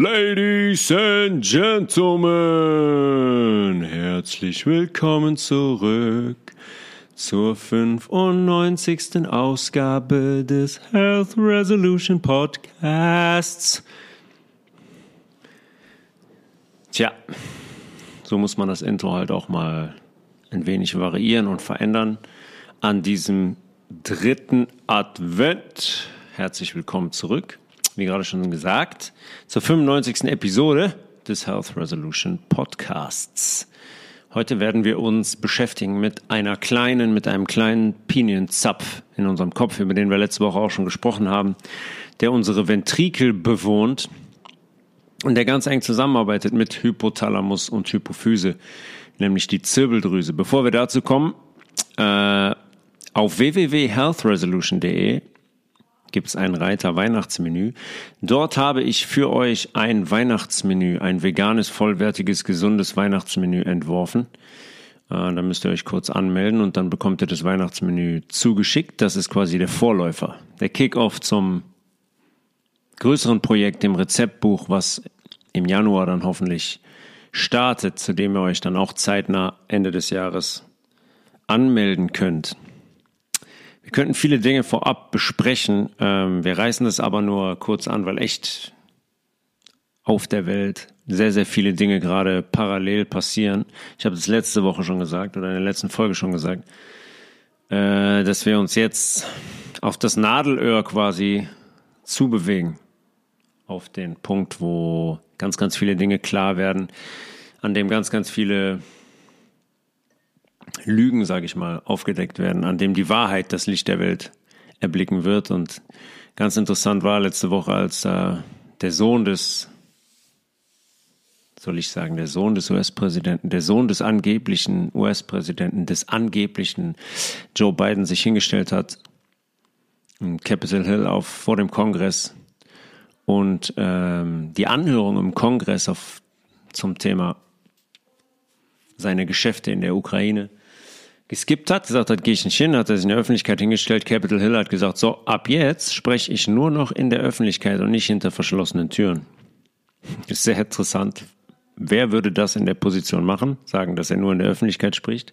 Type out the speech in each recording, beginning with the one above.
Ladies and Gentlemen, herzlich willkommen zurück zur 95. Ausgabe des Health Resolution Podcasts. Tja, so muss man das Intro halt auch mal ein wenig variieren und verändern. An diesem dritten Advent. Herzlich willkommen zurück wie gerade schon gesagt, zur 95. Episode des Health Resolution Podcasts. Heute werden wir uns beschäftigen mit einer kleinen, mit einem kleinen Pinienzapf in unserem Kopf, über den wir letzte Woche auch schon gesprochen haben, der unsere Ventrikel bewohnt und der ganz eng zusammenarbeitet mit Hypothalamus und Hypophyse, nämlich die Zirbeldrüse. Bevor wir dazu kommen, äh, auf www.healthresolution.de gibt es einen Reiter Weihnachtsmenü. Dort habe ich für euch ein Weihnachtsmenü, ein veganes, vollwertiges, gesundes Weihnachtsmenü entworfen. Äh, da müsst ihr euch kurz anmelden und dann bekommt ihr das Weihnachtsmenü zugeschickt. Das ist quasi der Vorläufer, der Kickoff zum größeren Projekt, dem Rezeptbuch, was im Januar dann hoffentlich startet, zu dem ihr euch dann auch zeitnah Ende des Jahres anmelden könnt. Wir könnten viele Dinge vorab besprechen. Ähm, wir reißen das aber nur kurz an, weil echt auf der Welt sehr, sehr viele Dinge gerade parallel passieren. Ich habe das letzte Woche schon gesagt oder in der letzten Folge schon gesagt, äh, dass wir uns jetzt auf das Nadelöhr quasi zubewegen. Auf den Punkt, wo ganz, ganz viele Dinge klar werden, an dem ganz, ganz viele Lügen, sage ich mal, aufgedeckt werden, an dem die Wahrheit das Licht der Welt erblicken wird. Und ganz interessant war letzte Woche, als äh, der Sohn des, soll ich sagen, der Sohn des US-Präsidenten, der Sohn des angeblichen US-Präsidenten, des angeblichen Joe Biden sich hingestellt hat, in Capitol Hill auf, vor dem Kongress und ähm, die Anhörung im Kongress auf, zum Thema seine Geschäfte in der Ukraine geskippt hat, gesagt hat, gehe ich nicht hin, hat er sich in der Öffentlichkeit hingestellt. Capitol Hill hat gesagt, so, ab jetzt spreche ich nur noch in der Öffentlichkeit und nicht hinter verschlossenen Türen. Ist sehr interessant. Wer würde das in der Position machen? Sagen, dass er nur in der Öffentlichkeit spricht?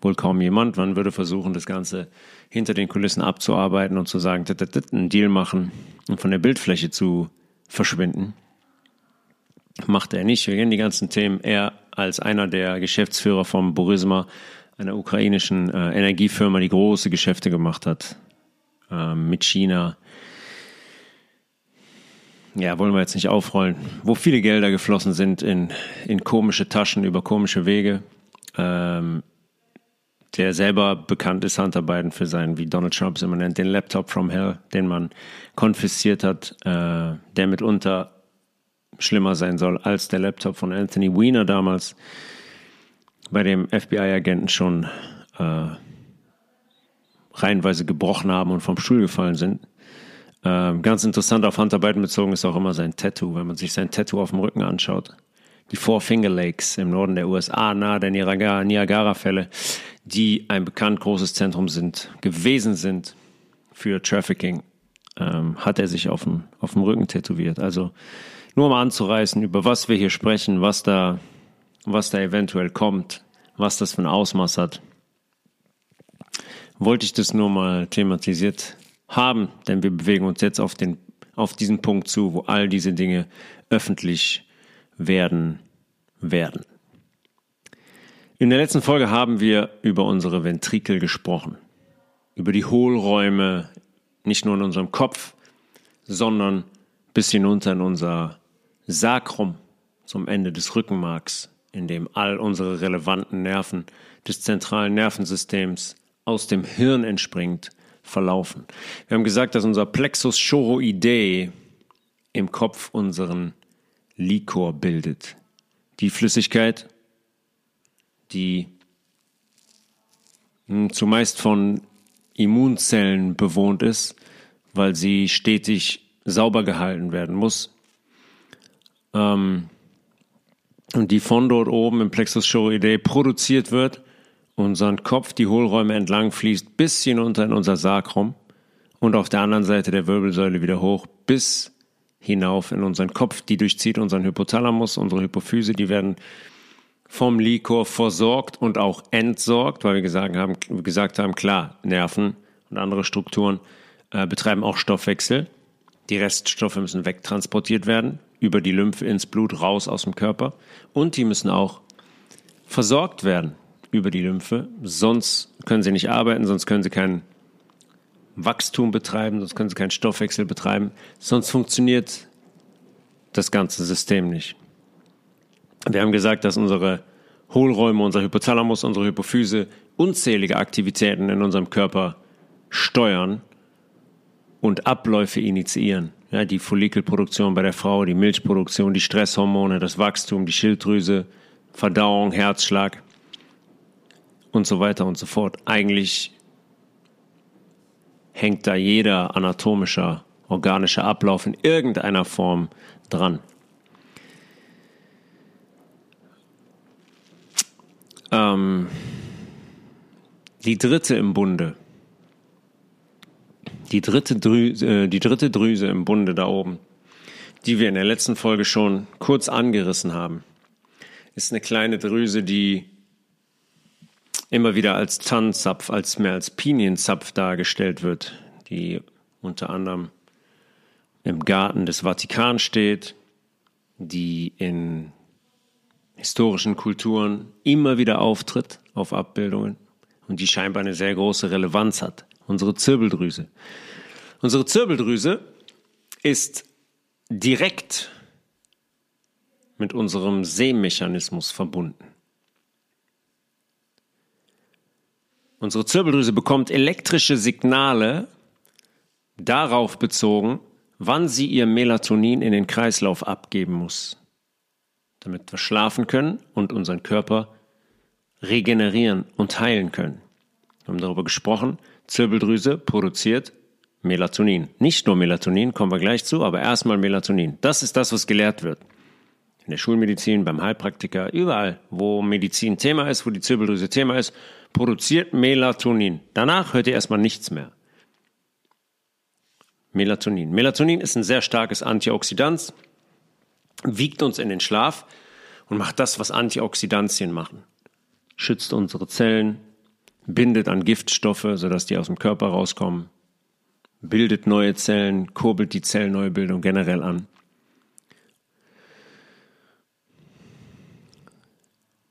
Wohl kaum jemand. Man würde versuchen, das Ganze hinter den Kulissen abzuarbeiten und zu sagen, einen Deal machen und von der Bildfläche zu verschwinden. Macht er nicht. Wir kennen die ganzen Themen. Er als einer der Geschäftsführer vom Burisma einer ukrainischen äh, Energiefirma, die große Geschäfte gemacht hat äh, mit China. Ja, wollen wir jetzt nicht aufrollen, wo viele Gelder geflossen sind in, in komische Taschen über komische Wege. Ähm, der selber bekannt ist, Hunter Biden, für seinen, wie Donald Trump es immer nennt, den Laptop from Hell, den man konfisziert hat, äh, der mitunter schlimmer sein soll als der Laptop von Anthony Weiner damals bei dem FBI-Agenten schon äh, reihenweise gebrochen haben und vom Stuhl gefallen sind. Ähm, ganz interessant auf Handarbeiten bezogen ist auch immer sein Tattoo, wenn man sich sein Tattoo auf dem Rücken anschaut. Die Four Finger Lakes im Norden der USA, nahe der Niagara-Fälle, die ein bekannt großes Zentrum sind, gewesen sind für Trafficking, ähm, hat er sich auf dem, auf dem Rücken tätowiert. Also nur mal anzureißen, über was wir hier sprechen, was da was da eventuell kommt, was das für ein Ausmaß hat, wollte ich das nur mal thematisiert haben, denn wir bewegen uns jetzt auf, den, auf diesen Punkt zu, wo all diese Dinge öffentlich werden werden. In der letzten Folge haben wir über unsere Ventrikel gesprochen, über die Hohlräume, nicht nur in unserem Kopf, sondern bis hinunter in unser Sakrum zum Ende des Rückenmarks, in dem all unsere relevanten Nerven des zentralen Nervensystems aus dem Hirn entspringt, verlaufen. Wir haben gesagt, dass unser Plexus choroidei im Kopf unseren Likor bildet. Die Flüssigkeit, die hm, zumeist von Immunzellen bewohnt ist, weil sie stetig sauber gehalten werden muss. Ähm, und die von dort oben im Plexus choroidei produziert wird, unseren Kopf die Hohlräume entlang fließt bis hinunter in unser Sakrum und auf der anderen Seite der Wirbelsäule wieder hoch bis hinauf in unseren Kopf. Die durchzieht unseren Hypothalamus, unsere Hypophyse. Die werden vom Likor versorgt und auch entsorgt, weil wir gesagt haben, gesagt haben klar, Nerven und andere Strukturen äh, betreiben auch Stoffwechsel. Die Reststoffe müssen wegtransportiert werden, über die Lymphe ins Blut, raus aus dem Körper. Und die müssen auch versorgt werden über die Lymphe. Sonst können sie nicht arbeiten, sonst können sie kein Wachstum betreiben, sonst können sie keinen Stoffwechsel betreiben. Sonst funktioniert das ganze System nicht. Wir haben gesagt, dass unsere Hohlräume, unser Hypothalamus, unsere Hypophyse unzählige Aktivitäten in unserem Körper steuern und Abläufe initiieren. Ja, die Follikelproduktion bei der Frau, die Milchproduktion, die Stresshormone, das Wachstum, die Schilddrüse, Verdauung, Herzschlag und so weiter und so fort. Eigentlich hängt da jeder anatomischer, organischer Ablauf in irgendeiner Form dran. Ähm, die dritte im Bunde. Die dritte, Drüse, äh, die dritte Drüse im Bunde da oben, die wir in der letzten Folge schon kurz angerissen haben, ist eine kleine Drüse, die immer wieder als Tannenzapf, als mehr als Pinienzapf dargestellt wird, die unter anderem im Garten des Vatikan steht, die in historischen Kulturen immer wieder auftritt auf Abbildungen und die scheinbar eine sehr große Relevanz hat. Unsere Zirbeldrüse. Unsere Zirbeldrüse ist direkt mit unserem Sehmechanismus verbunden. Unsere Zirbeldrüse bekommt elektrische Signale darauf bezogen, wann sie ihr Melatonin in den Kreislauf abgeben muss damit wir schlafen können und unseren Körper regenerieren und heilen können. Wir haben darüber gesprochen, Zirbeldrüse produziert Melatonin. Nicht nur Melatonin, kommen wir gleich zu, aber erstmal Melatonin. Das ist das, was gelehrt wird. In der Schulmedizin, beim Heilpraktiker, überall, wo Medizin Thema ist, wo die Zirbeldrüse Thema ist, produziert Melatonin. Danach hört ihr erstmal nichts mehr. Melatonin. Melatonin ist ein sehr starkes Antioxidant, wiegt uns in den Schlaf und macht das, was Antioxidantien machen. Schützt unsere Zellen, bindet an Giftstoffe, sodass die aus dem Körper rauskommen, bildet neue Zellen, kurbelt die Zellneubildung generell an.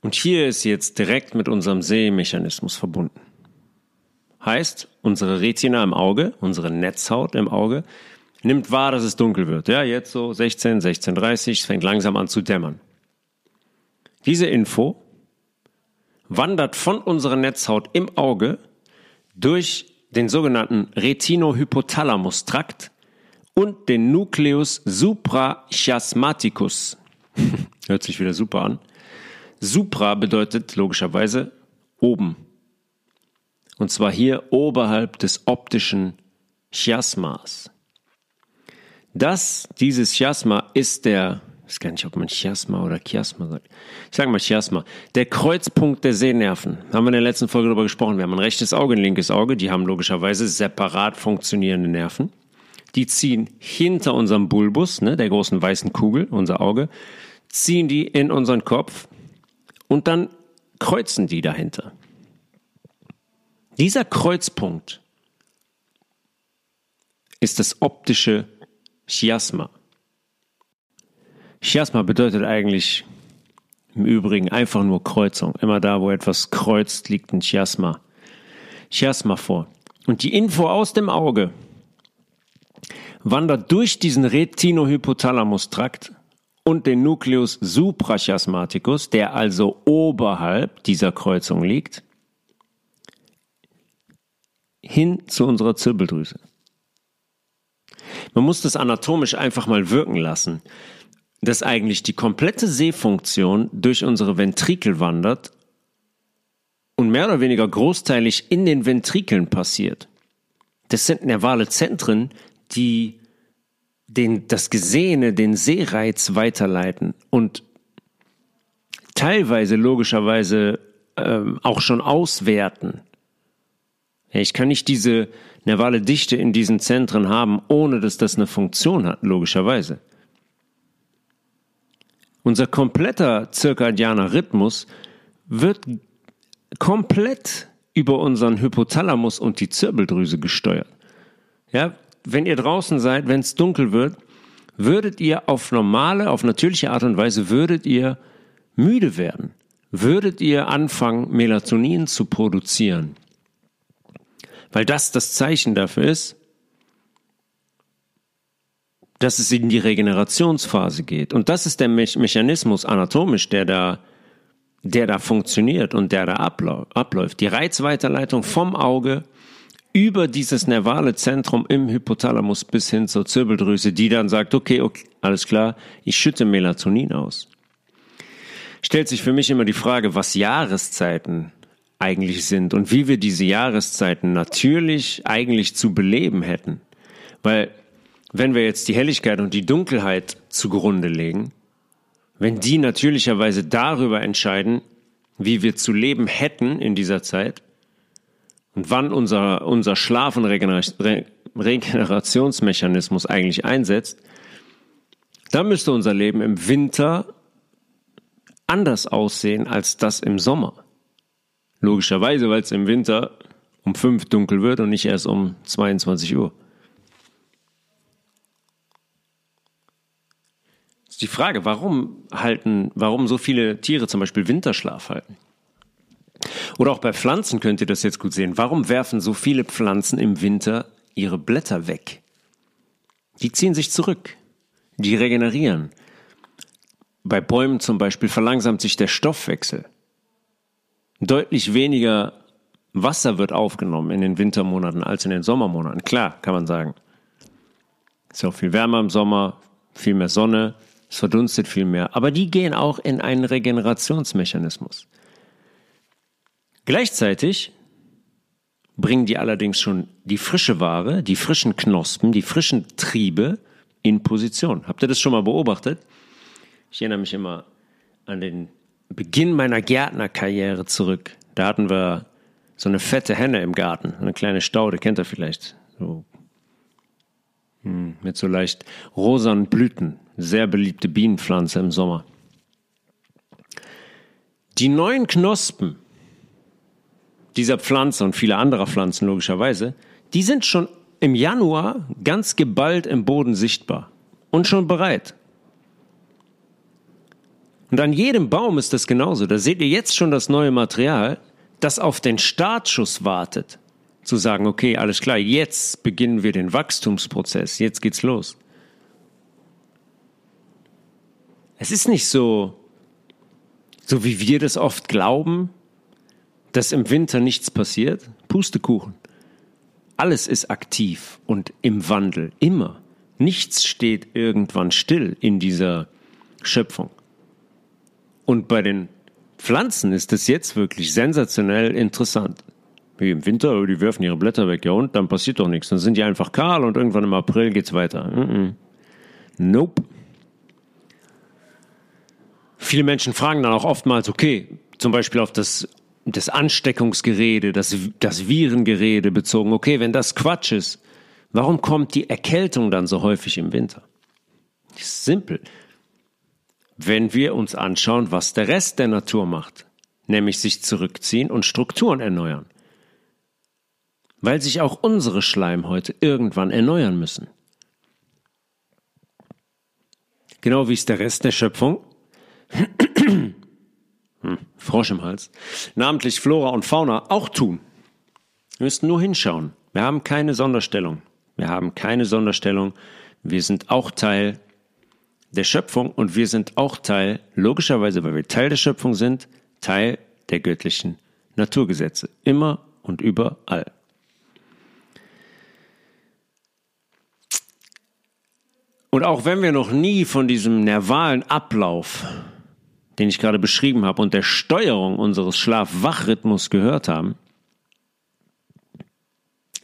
Und hier ist jetzt direkt mit unserem Sehmechanismus verbunden. Heißt, unsere Retina im Auge, unsere Netzhaut im Auge, nimmt wahr, dass es dunkel wird. Ja, jetzt so 16, 16.30 es fängt langsam an zu dämmern. Diese Info wandert von unserer Netzhaut im Auge durch den sogenannten Retinohypothalamus-Trakt und den Nucleus suprachiasmaticus. Hört sich wieder super an. Supra bedeutet logischerweise oben. Und zwar hier oberhalb des optischen Chiasmas. Das, dieses Chiasma ist der, ich weiß gar nicht, ob man Chiasma oder Chiasma sagt. Ich sage mal Chiasma. Der Kreuzpunkt der Sehnerven. Haben wir in der letzten Folge darüber gesprochen. Wir haben ein rechtes Auge, ein linkes Auge. Die haben logischerweise separat funktionierende Nerven. Die ziehen hinter unserem Bulbus, ne, der großen weißen Kugel, unser Auge, ziehen die in unseren Kopf und dann kreuzen die dahinter. Dieser Kreuzpunkt ist das optische Chiasma. Chiasma bedeutet eigentlich im Übrigen einfach nur Kreuzung. Immer da, wo etwas kreuzt, liegt ein Chiasma. Chiasma vor. Und die Info aus dem Auge wandert durch diesen Retinohypothalamus-Trakt und den Nucleus suprachiasmaticus, der also oberhalb dieser Kreuzung liegt, hin zu unserer Zirbeldrüse. Man muss das anatomisch einfach mal wirken lassen, dass eigentlich die komplette Sehfunktion durch unsere Ventrikel wandert und mehr oder weniger großteilig in den Ventrikeln passiert. Das sind nervale Zentren, die den, das Gesehene, den Sehreiz weiterleiten und teilweise logischerweise ähm, auch schon auswerten. Ich kann nicht diese nervale Dichte in diesen Zentren haben, ohne dass das eine Funktion hat, logischerweise. Unser kompletter zirkadianer Rhythmus wird komplett über unseren Hypothalamus und die Zirbeldrüse gesteuert. Ja, wenn ihr draußen seid, wenn es dunkel wird, würdet ihr auf normale, auf natürliche Art und Weise würdet ihr müde werden. Würdet ihr anfangen, Melatonin zu produzieren. Weil das das Zeichen dafür ist, dass es in die Regenerationsphase geht. Und das ist der Me Mechanismus anatomisch, der da, der da funktioniert und der da abläuft. Die Reizweiterleitung vom Auge über dieses nervale Zentrum im Hypothalamus bis hin zur Zirbeldrüse, die dann sagt, okay, okay, alles klar, ich schütte Melatonin aus. Stellt sich für mich immer die Frage, was Jahreszeiten eigentlich sind und wie wir diese Jahreszeiten natürlich eigentlich zu beleben hätten. Weil wenn wir jetzt die Helligkeit und die Dunkelheit zugrunde legen, wenn die natürlicherweise darüber entscheiden, wie wir zu leben hätten in dieser Zeit und wann unser, unser Schlaf- und Regenerationsmechanismus eigentlich einsetzt, dann müsste unser Leben im Winter anders aussehen als das im Sommer. Logischerweise, weil es im Winter um fünf dunkel wird und nicht erst um 22 Uhr. Ist die Frage, warum halten, warum so viele Tiere zum Beispiel Winterschlaf halten? Oder auch bei Pflanzen könnt ihr das jetzt gut sehen. Warum werfen so viele Pflanzen im Winter ihre Blätter weg? Die ziehen sich zurück. Die regenerieren. Bei Bäumen zum Beispiel verlangsamt sich der Stoffwechsel. Deutlich weniger Wasser wird aufgenommen in den Wintermonaten als in den Sommermonaten. Klar, kann man sagen. Ist auch viel wärmer im Sommer, viel mehr Sonne, es verdunstet viel mehr. Aber die gehen auch in einen Regenerationsmechanismus. Gleichzeitig bringen die allerdings schon die frische Ware, die frischen Knospen, die frischen Triebe in Position. Habt ihr das schon mal beobachtet? Ich erinnere mich immer an den Beginn meiner Gärtnerkarriere zurück. Da hatten wir so eine fette Henne im Garten, eine kleine Staude, kennt ihr vielleicht. So, mit so leicht rosanen Blüten sehr beliebte Bienenpflanze im Sommer. Die neuen Knospen dieser Pflanze und viele anderer Pflanzen logischerweise, die sind schon im Januar ganz geballt im Boden sichtbar und schon bereit. Und an jedem Baum ist das genauso. Da seht ihr jetzt schon das neue Material, das auf den Startschuss wartet. Zu sagen, okay, alles klar, jetzt beginnen wir den Wachstumsprozess, jetzt geht's los. Es ist nicht so, so wie wir das oft glauben, dass im Winter nichts passiert. Pustekuchen. Alles ist aktiv und im Wandel, immer. Nichts steht irgendwann still in dieser Schöpfung. Und bei den Pflanzen ist das jetzt wirklich sensationell interessant. Wie im Winter, die werfen ihre Blätter weg, ja und dann passiert doch nichts. Dann sind die einfach kahl und irgendwann im April geht's weiter. Mm -mm. Nope. Viele Menschen fragen dann auch oftmals, okay, zum Beispiel auf das, das Ansteckungsgerede, das, das Virengerede bezogen, okay, wenn das Quatsch ist, warum kommt die Erkältung dann so häufig im Winter? Simpel. Wenn wir uns anschauen, was der Rest der Natur macht, nämlich sich zurückziehen und Strukturen erneuern. Weil sich auch unsere Schleimhäute irgendwann erneuern müssen. Genau wie es der Rest der Schöpfung hm, Frosch im Hals, namentlich Flora und Fauna auch tun. Wir müssen nur hinschauen. Wir haben keine Sonderstellung. Wir haben keine Sonderstellung. Wir sind auch Teil der Schöpfung und wir sind auch Teil, logischerweise, weil wir Teil der Schöpfung sind, Teil der göttlichen Naturgesetze. Immer und überall. Und auch wenn wir noch nie von diesem nervalen Ablauf den ich gerade beschrieben habe, und der Steuerung unseres Schlaf-Wach-Rhythmus gehört haben,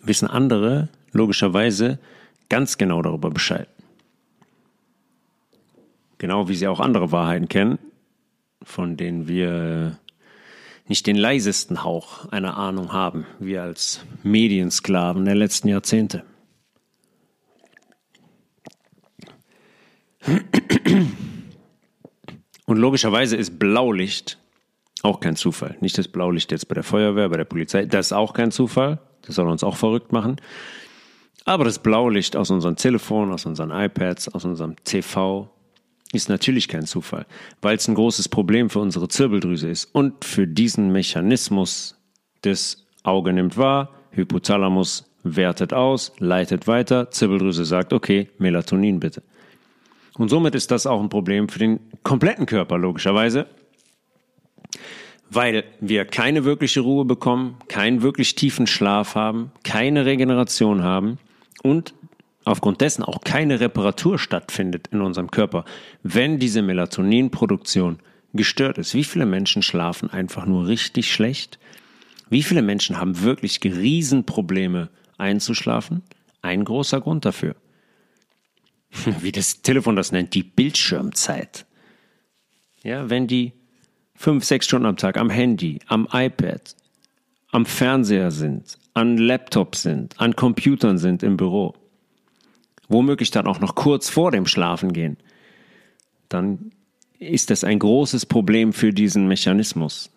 wissen andere logischerweise ganz genau darüber Bescheid. Genau wie sie auch andere Wahrheiten kennen, von denen wir nicht den leisesten Hauch einer Ahnung haben, wir als Mediensklaven der letzten Jahrzehnte. Und logischerweise ist Blaulicht auch kein Zufall. Nicht das Blaulicht jetzt bei der Feuerwehr, bei der Polizei, das ist auch kein Zufall. Das soll uns auch verrückt machen. Aber das Blaulicht aus unseren Telefonen, aus unseren iPads, aus unserem TV ist natürlich kein Zufall, weil es ein großes Problem für unsere Zirbeldrüse ist und für diesen Mechanismus des Auge nimmt wahr, Hypothalamus wertet aus, leitet weiter, Zirbeldrüse sagt, okay, Melatonin bitte. Und somit ist das auch ein Problem für den kompletten Körper, logischerweise, weil wir keine wirkliche Ruhe bekommen, keinen wirklich tiefen Schlaf haben, keine Regeneration haben und aufgrund dessen auch keine Reparatur stattfindet in unserem Körper, wenn diese Melatoninproduktion gestört ist. Wie viele Menschen schlafen einfach nur richtig schlecht? Wie viele Menschen haben wirklich Riesenprobleme einzuschlafen? Ein großer Grund dafür. Wie das Telefon das nennt, die Bildschirmzeit. Ja, wenn die fünf, sechs Stunden am Tag am Handy, am iPad, am Fernseher sind, an Laptops sind, an Computern sind im Büro, womöglich dann auch noch kurz vor dem Schlafen gehen, dann ist das ein großes Problem für diesen Mechanismus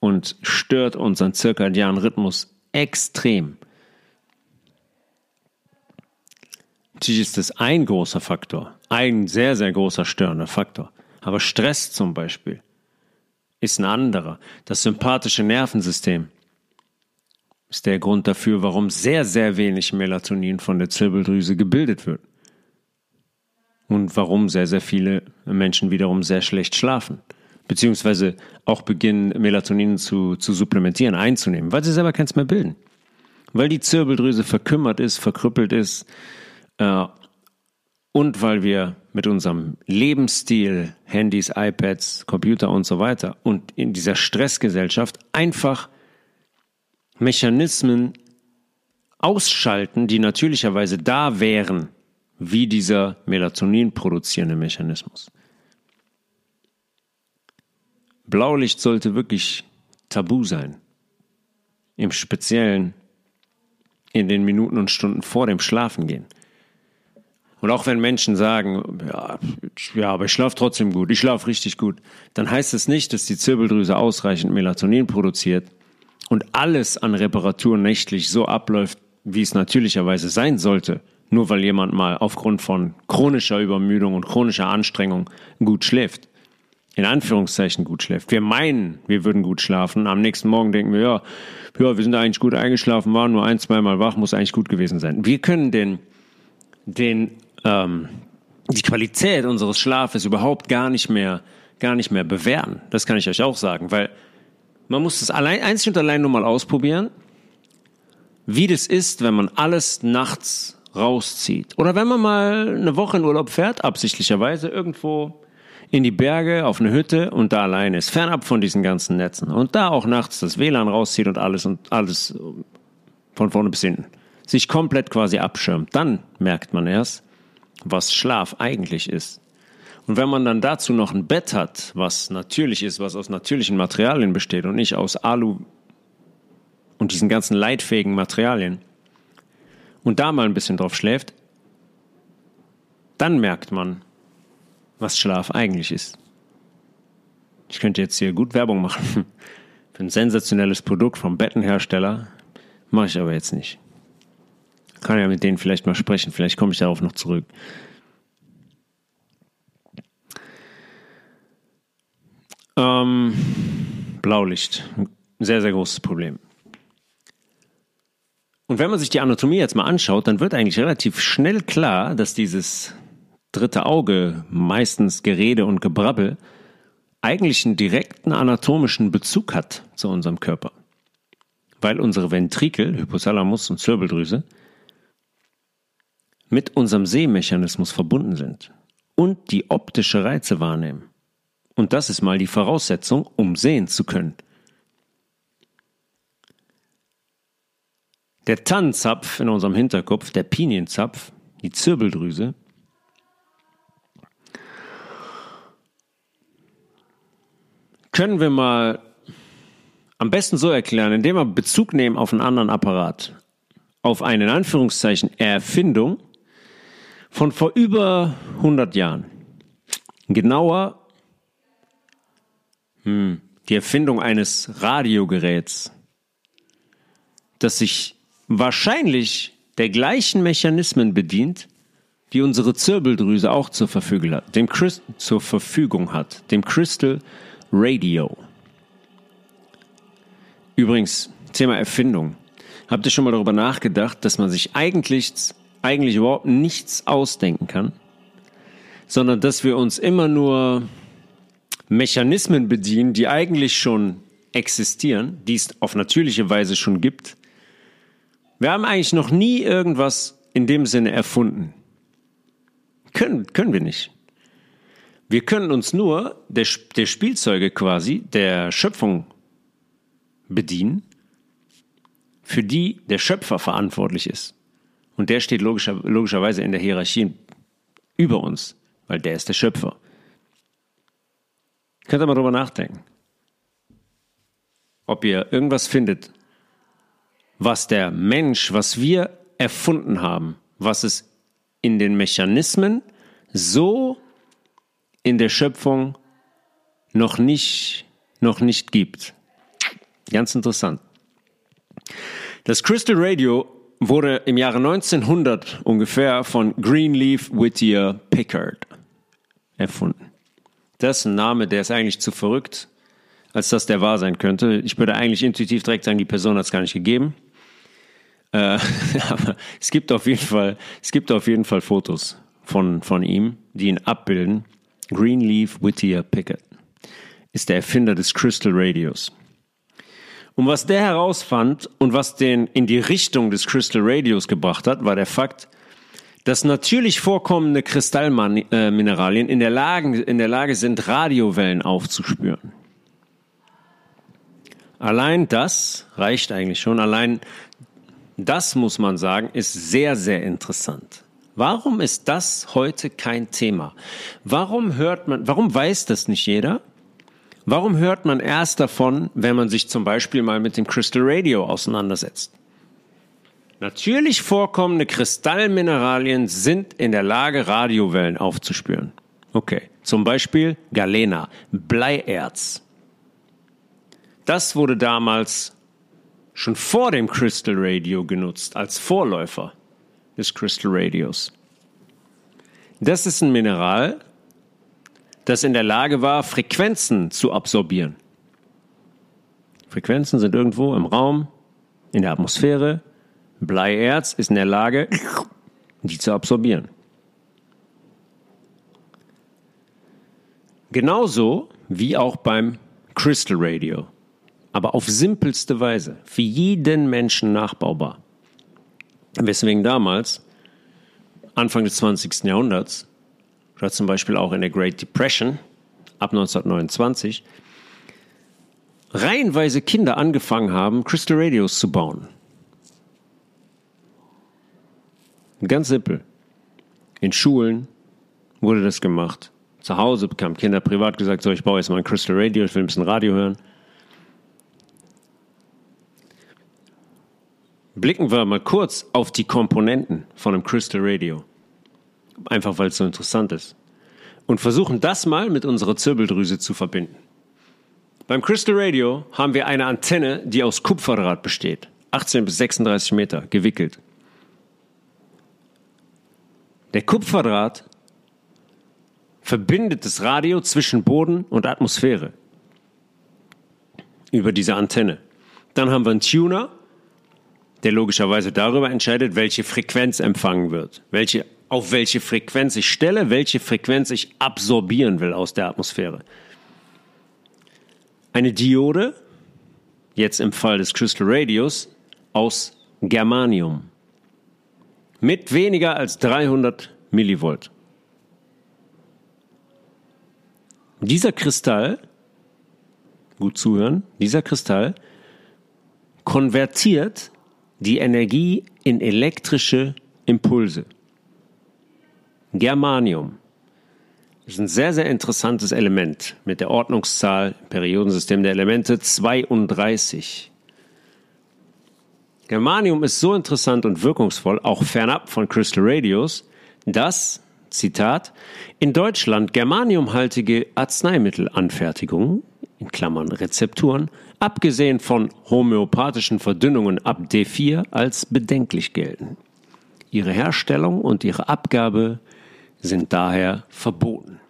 und stört unseren zirkadianen Rhythmus extrem. Natürlich ist das ein großer Faktor, ein sehr, sehr großer störender Faktor. Aber Stress zum Beispiel ist ein anderer. Das sympathische Nervensystem ist der Grund dafür, warum sehr, sehr wenig Melatonin von der Zirbeldrüse gebildet wird. Und warum sehr, sehr viele Menschen wiederum sehr schlecht schlafen. Beziehungsweise auch beginnen, Melatonin zu, zu supplementieren, einzunehmen, weil sie selber keins mehr bilden. Weil die Zirbeldrüse verkümmert ist, verkrüppelt ist, äh, und weil wir mit unserem Lebensstil, Handys, iPads, Computer und so weiter und in dieser Stressgesellschaft einfach Mechanismen ausschalten, die natürlicherweise da wären, wie dieser Melatonin produzierende Mechanismus. Blaulicht sollte wirklich tabu sein. Im Speziellen in den Minuten und Stunden vor dem Schlafengehen. Und auch wenn Menschen sagen, ja, ja aber ich schlafe trotzdem gut, ich schlafe richtig gut, dann heißt es das nicht, dass die Zirbeldrüse ausreichend Melatonin produziert, und alles an Reparatur nächtlich so abläuft, wie es natürlicherweise sein sollte, nur weil jemand mal aufgrund von chronischer Übermüdung und chronischer Anstrengung gut schläft. In Anführungszeichen gut schläft. Wir meinen, wir würden gut schlafen. Am nächsten Morgen denken wir, ja, ja, wir sind eigentlich gut eingeschlafen, waren nur ein, zweimal wach, muss eigentlich gut gewesen sein. Wir können den, den, ähm, die Qualität unseres Schlafes überhaupt gar nicht mehr, gar nicht mehr bewerten. Das kann ich euch auch sagen, weil man muss es allein, einzig und allein nur mal ausprobieren, wie das ist, wenn man alles nachts rauszieht. Oder wenn man mal eine Woche in Urlaub fährt, absichtlicherweise irgendwo in die Berge auf eine Hütte und da allein ist, fernab von diesen ganzen Netzen. Und da auch nachts das WLAN rauszieht und alles und alles von vorne bis hinten. Sich komplett quasi abschirmt. Dann merkt man erst, was Schlaf eigentlich ist. Und wenn man dann dazu noch ein Bett hat, was natürlich ist, was aus natürlichen Materialien besteht und nicht aus Alu und diesen ganzen leitfähigen Materialien, und da mal ein bisschen drauf schläft, dann merkt man, was Schlaf eigentlich ist. Ich könnte jetzt hier gut Werbung machen für ein sensationelles Produkt vom Bettenhersteller, mache ich aber jetzt nicht. Kann ja mit denen vielleicht mal sprechen, vielleicht komme ich darauf noch zurück. Ähm, Blaulicht. Ein sehr, sehr großes Problem. Und wenn man sich die Anatomie jetzt mal anschaut, dann wird eigentlich relativ schnell klar, dass dieses dritte Auge, meistens Gerede und Gebrabbel, eigentlich einen direkten anatomischen Bezug hat zu unserem Körper. Weil unsere Ventrikel, Hypothalamus und Zirbeldrüse, mit unserem Sehmechanismus verbunden sind und die optische Reize wahrnehmen. Und das ist mal die Voraussetzung, um sehen zu können. Der Tannenzapf in unserem Hinterkopf, der Pinienzapf, die Zirbeldrüse, können wir mal am besten so erklären, indem wir Bezug nehmen auf einen anderen Apparat, auf eine in Anführungszeichen Erfindung von vor über 100 Jahren. Genauer hm, die Erfindung eines Radiogeräts, das sich wahrscheinlich der gleichen Mechanismen bedient, die unsere Zirbeldrüse auch zur Verfügung hat, dem Christ zur Verfügung hat, dem Crystal Radio. Übrigens, Thema Erfindung. Habt ihr schon mal darüber nachgedacht, dass man sich eigentlich, eigentlich überhaupt nichts ausdenken kann, sondern dass wir uns immer nur Mechanismen bedienen, die eigentlich schon existieren, die es auf natürliche Weise schon gibt. Wir haben eigentlich noch nie irgendwas in dem Sinne erfunden. Können, können wir nicht. Wir können uns nur der, der Spielzeuge quasi, der Schöpfung bedienen, für die der Schöpfer verantwortlich ist. Und der steht logischer, logischerweise in der Hierarchie über uns, weil der ist der Schöpfer. Könnt ihr mal drüber nachdenken. Ob ihr irgendwas findet, was der Mensch, was wir erfunden haben, was es in den Mechanismen so in der Schöpfung noch nicht, noch nicht gibt. Ganz interessant. Das Crystal Radio wurde im Jahre 1900 ungefähr von Greenleaf Whittier Pickard erfunden. Das ist ein Name, der ist eigentlich zu verrückt, als dass der wahr sein könnte. Ich würde eigentlich intuitiv direkt sagen, die Person hat es gar nicht gegeben. Äh, aber es gibt auf jeden Fall, es gibt auf jeden Fall Fotos von, von ihm, die ihn abbilden. Greenleaf Whittier Pickett ist der Erfinder des Crystal Radios. Und was der herausfand und was den in die Richtung des Crystal Radios gebracht hat, war der Fakt, dass natürlich vorkommende Kristallmineralien in der Lage, in der Lage sind, Radiowellen aufzuspüren. Allein das reicht eigentlich schon. Allein das muss man sagen, ist sehr, sehr interessant. Warum ist das heute kein Thema? Warum hört man, warum weiß das nicht jeder? Warum hört man erst davon, wenn man sich zum Beispiel mal mit dem Crystal Radio auseinandersetzt? Natürlich vorkommende Kristallmineralien sind in der Lage, Radiowellen aufzuspüren. Okay, zum Beispiel Galena, Bleierz. Das wurde damals schon vor dem Crystal Radio genutzt, als Vorläufer des Crystal Radios. Das ist ein Mineral, das in der Lage war, Frequenzen zu absorbieren. Frequenzen sind irgendwo im Raum, in der Atmosphäre. Bleierz ist in der Lage, die zu absorbieren. Genauso wie auch beim Crystal Radio aber auf simpelste Weise, für jeden Menschen nachbaubar. Weswegen damals, Anfang des 20. Jahrhunderts, oder zum Beispiel auch in der Great Depression ab 1929, reihenweise Kinder angefangen haben, Crystal Radios zu bauen. Ganz simpel. In Schulen wurde das gemacht. Zu Hause bekamen Kinder privat gesagt, so, ich baue jetzt mal ein Crystal Radio, ich will ein bisschen Radio hören. Blicken wir mal kurz auf die Komponenten von einem Crystal Radio. Einfach weil es so interessant ist. Und versuchen das mal mit unserer Zirbeldrüse zu verbinden. Beim Crystal Radio haben wir eine Antenne, die aus Kupferdraht besteht. 18 bis 36 Meter, gewickelt. Der Kupferdraht verbindet das Radio zwischen Boden und Atmosphäre über diese Antenne. Dann haben wir einen Tuner, der logischerweise darüber entscheidet, welche Frequenz empfangen wird, welche, auf welche Frequenz ich stelle, welche Frequenz ich absorbieren will aus der Atmosphäre. Eine Diode, jetzt im Fall des Crystal Radios, aus Germanium mit weniger als 300 Millivolt. Dieser Kristall, gut zuhören, dieser Kristall konvertiert die Energie in elektrische Impulse. Germanium. ist ein sehr, sehr interessantes Element mit der Ordnungszahl im Periodensystem der Elemente 32. Germanium ist so interessant und wirkungsvoll, auch fernab von Crystal Radios, dass, Zitat, in Deutschland germaniumhaltige Arzneimittelanfertigungen, in Klammern Rezepturen, abgesehen von homöopathischen Verdünnungen ab D4 als bedenklich gelten. Ihre Herstellung und ihre Abgabe sind daher verboten.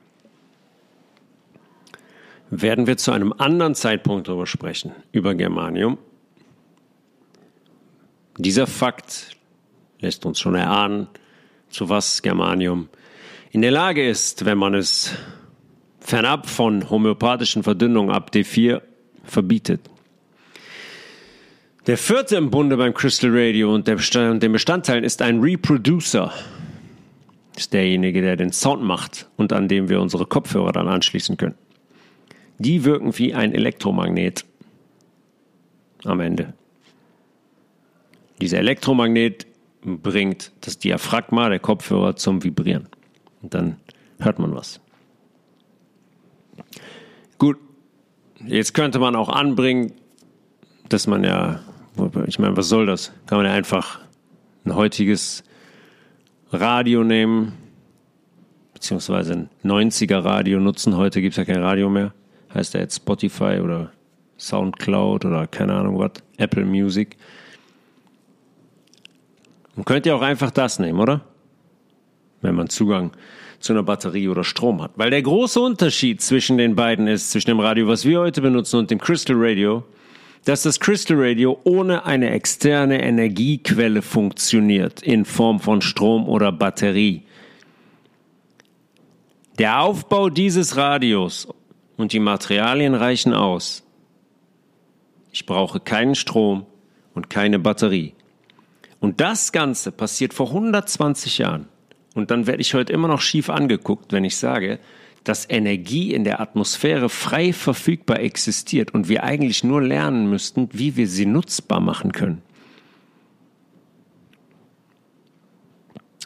Werden wir zu einem anderen Zeitpunkt darüber sprechen, über Germanium. Dieser Fakt lässt uns schon erahnen, zu was Germanium in der Lage ist, wenn man es fernab von homöopathischen Verdünnungen ab D4 verbietet. Der vierte im Bunde beim Crystal Radio und, den Bestandteilen ist ein Reproducer. Ist derjenige, der den Sound macht und an dem wir unsere Kopfhörer dann anschließen können. Die wirken wie ein Elektromagnet am Ende. Dieser Elektromagnet bringt das Diaphragma der Kopfhörer zum Vibrieren. Und dann hört man was. Gut, jetzt könnte man auch anbringen, dass man ja, ich meine, was soll das? Kann man ja einfach ein heutiges Radio nehmen, beziehungsweise ein 90er Radio nutzen. Heute gibt es ja kein Radio mehr. Heißt ja jetzt Spotify oder Soundcloud oder keine Ahnung was, Apple Music. Man könnte ja auch einfach das nehmen, oder? Wenn man Zugang zu einer Batterie oder Strom hat. Weil der große Unterschied zwischen den beiden ist, zwischen dem Radio, was wir heute benutzen und dem Crystal Radio, dass das Crystal Radio ohne eine externe Energiequelle funktioniert, in Form von Strom oder Batterie. Der Aufbau dieses Radios und die Materialien reichen aus. Ich brauche keinen Strom und keine Batterie. Und das Ganze passiert vor 120 Jahren. Und dann werde ich heute immer noch schief angeguckt, wenn ich sage, dass Energie in der Atmosphäre frei verfügbar existiert und wir eigentlich nur lernen müssten, wie wir sie nutzbar machen können.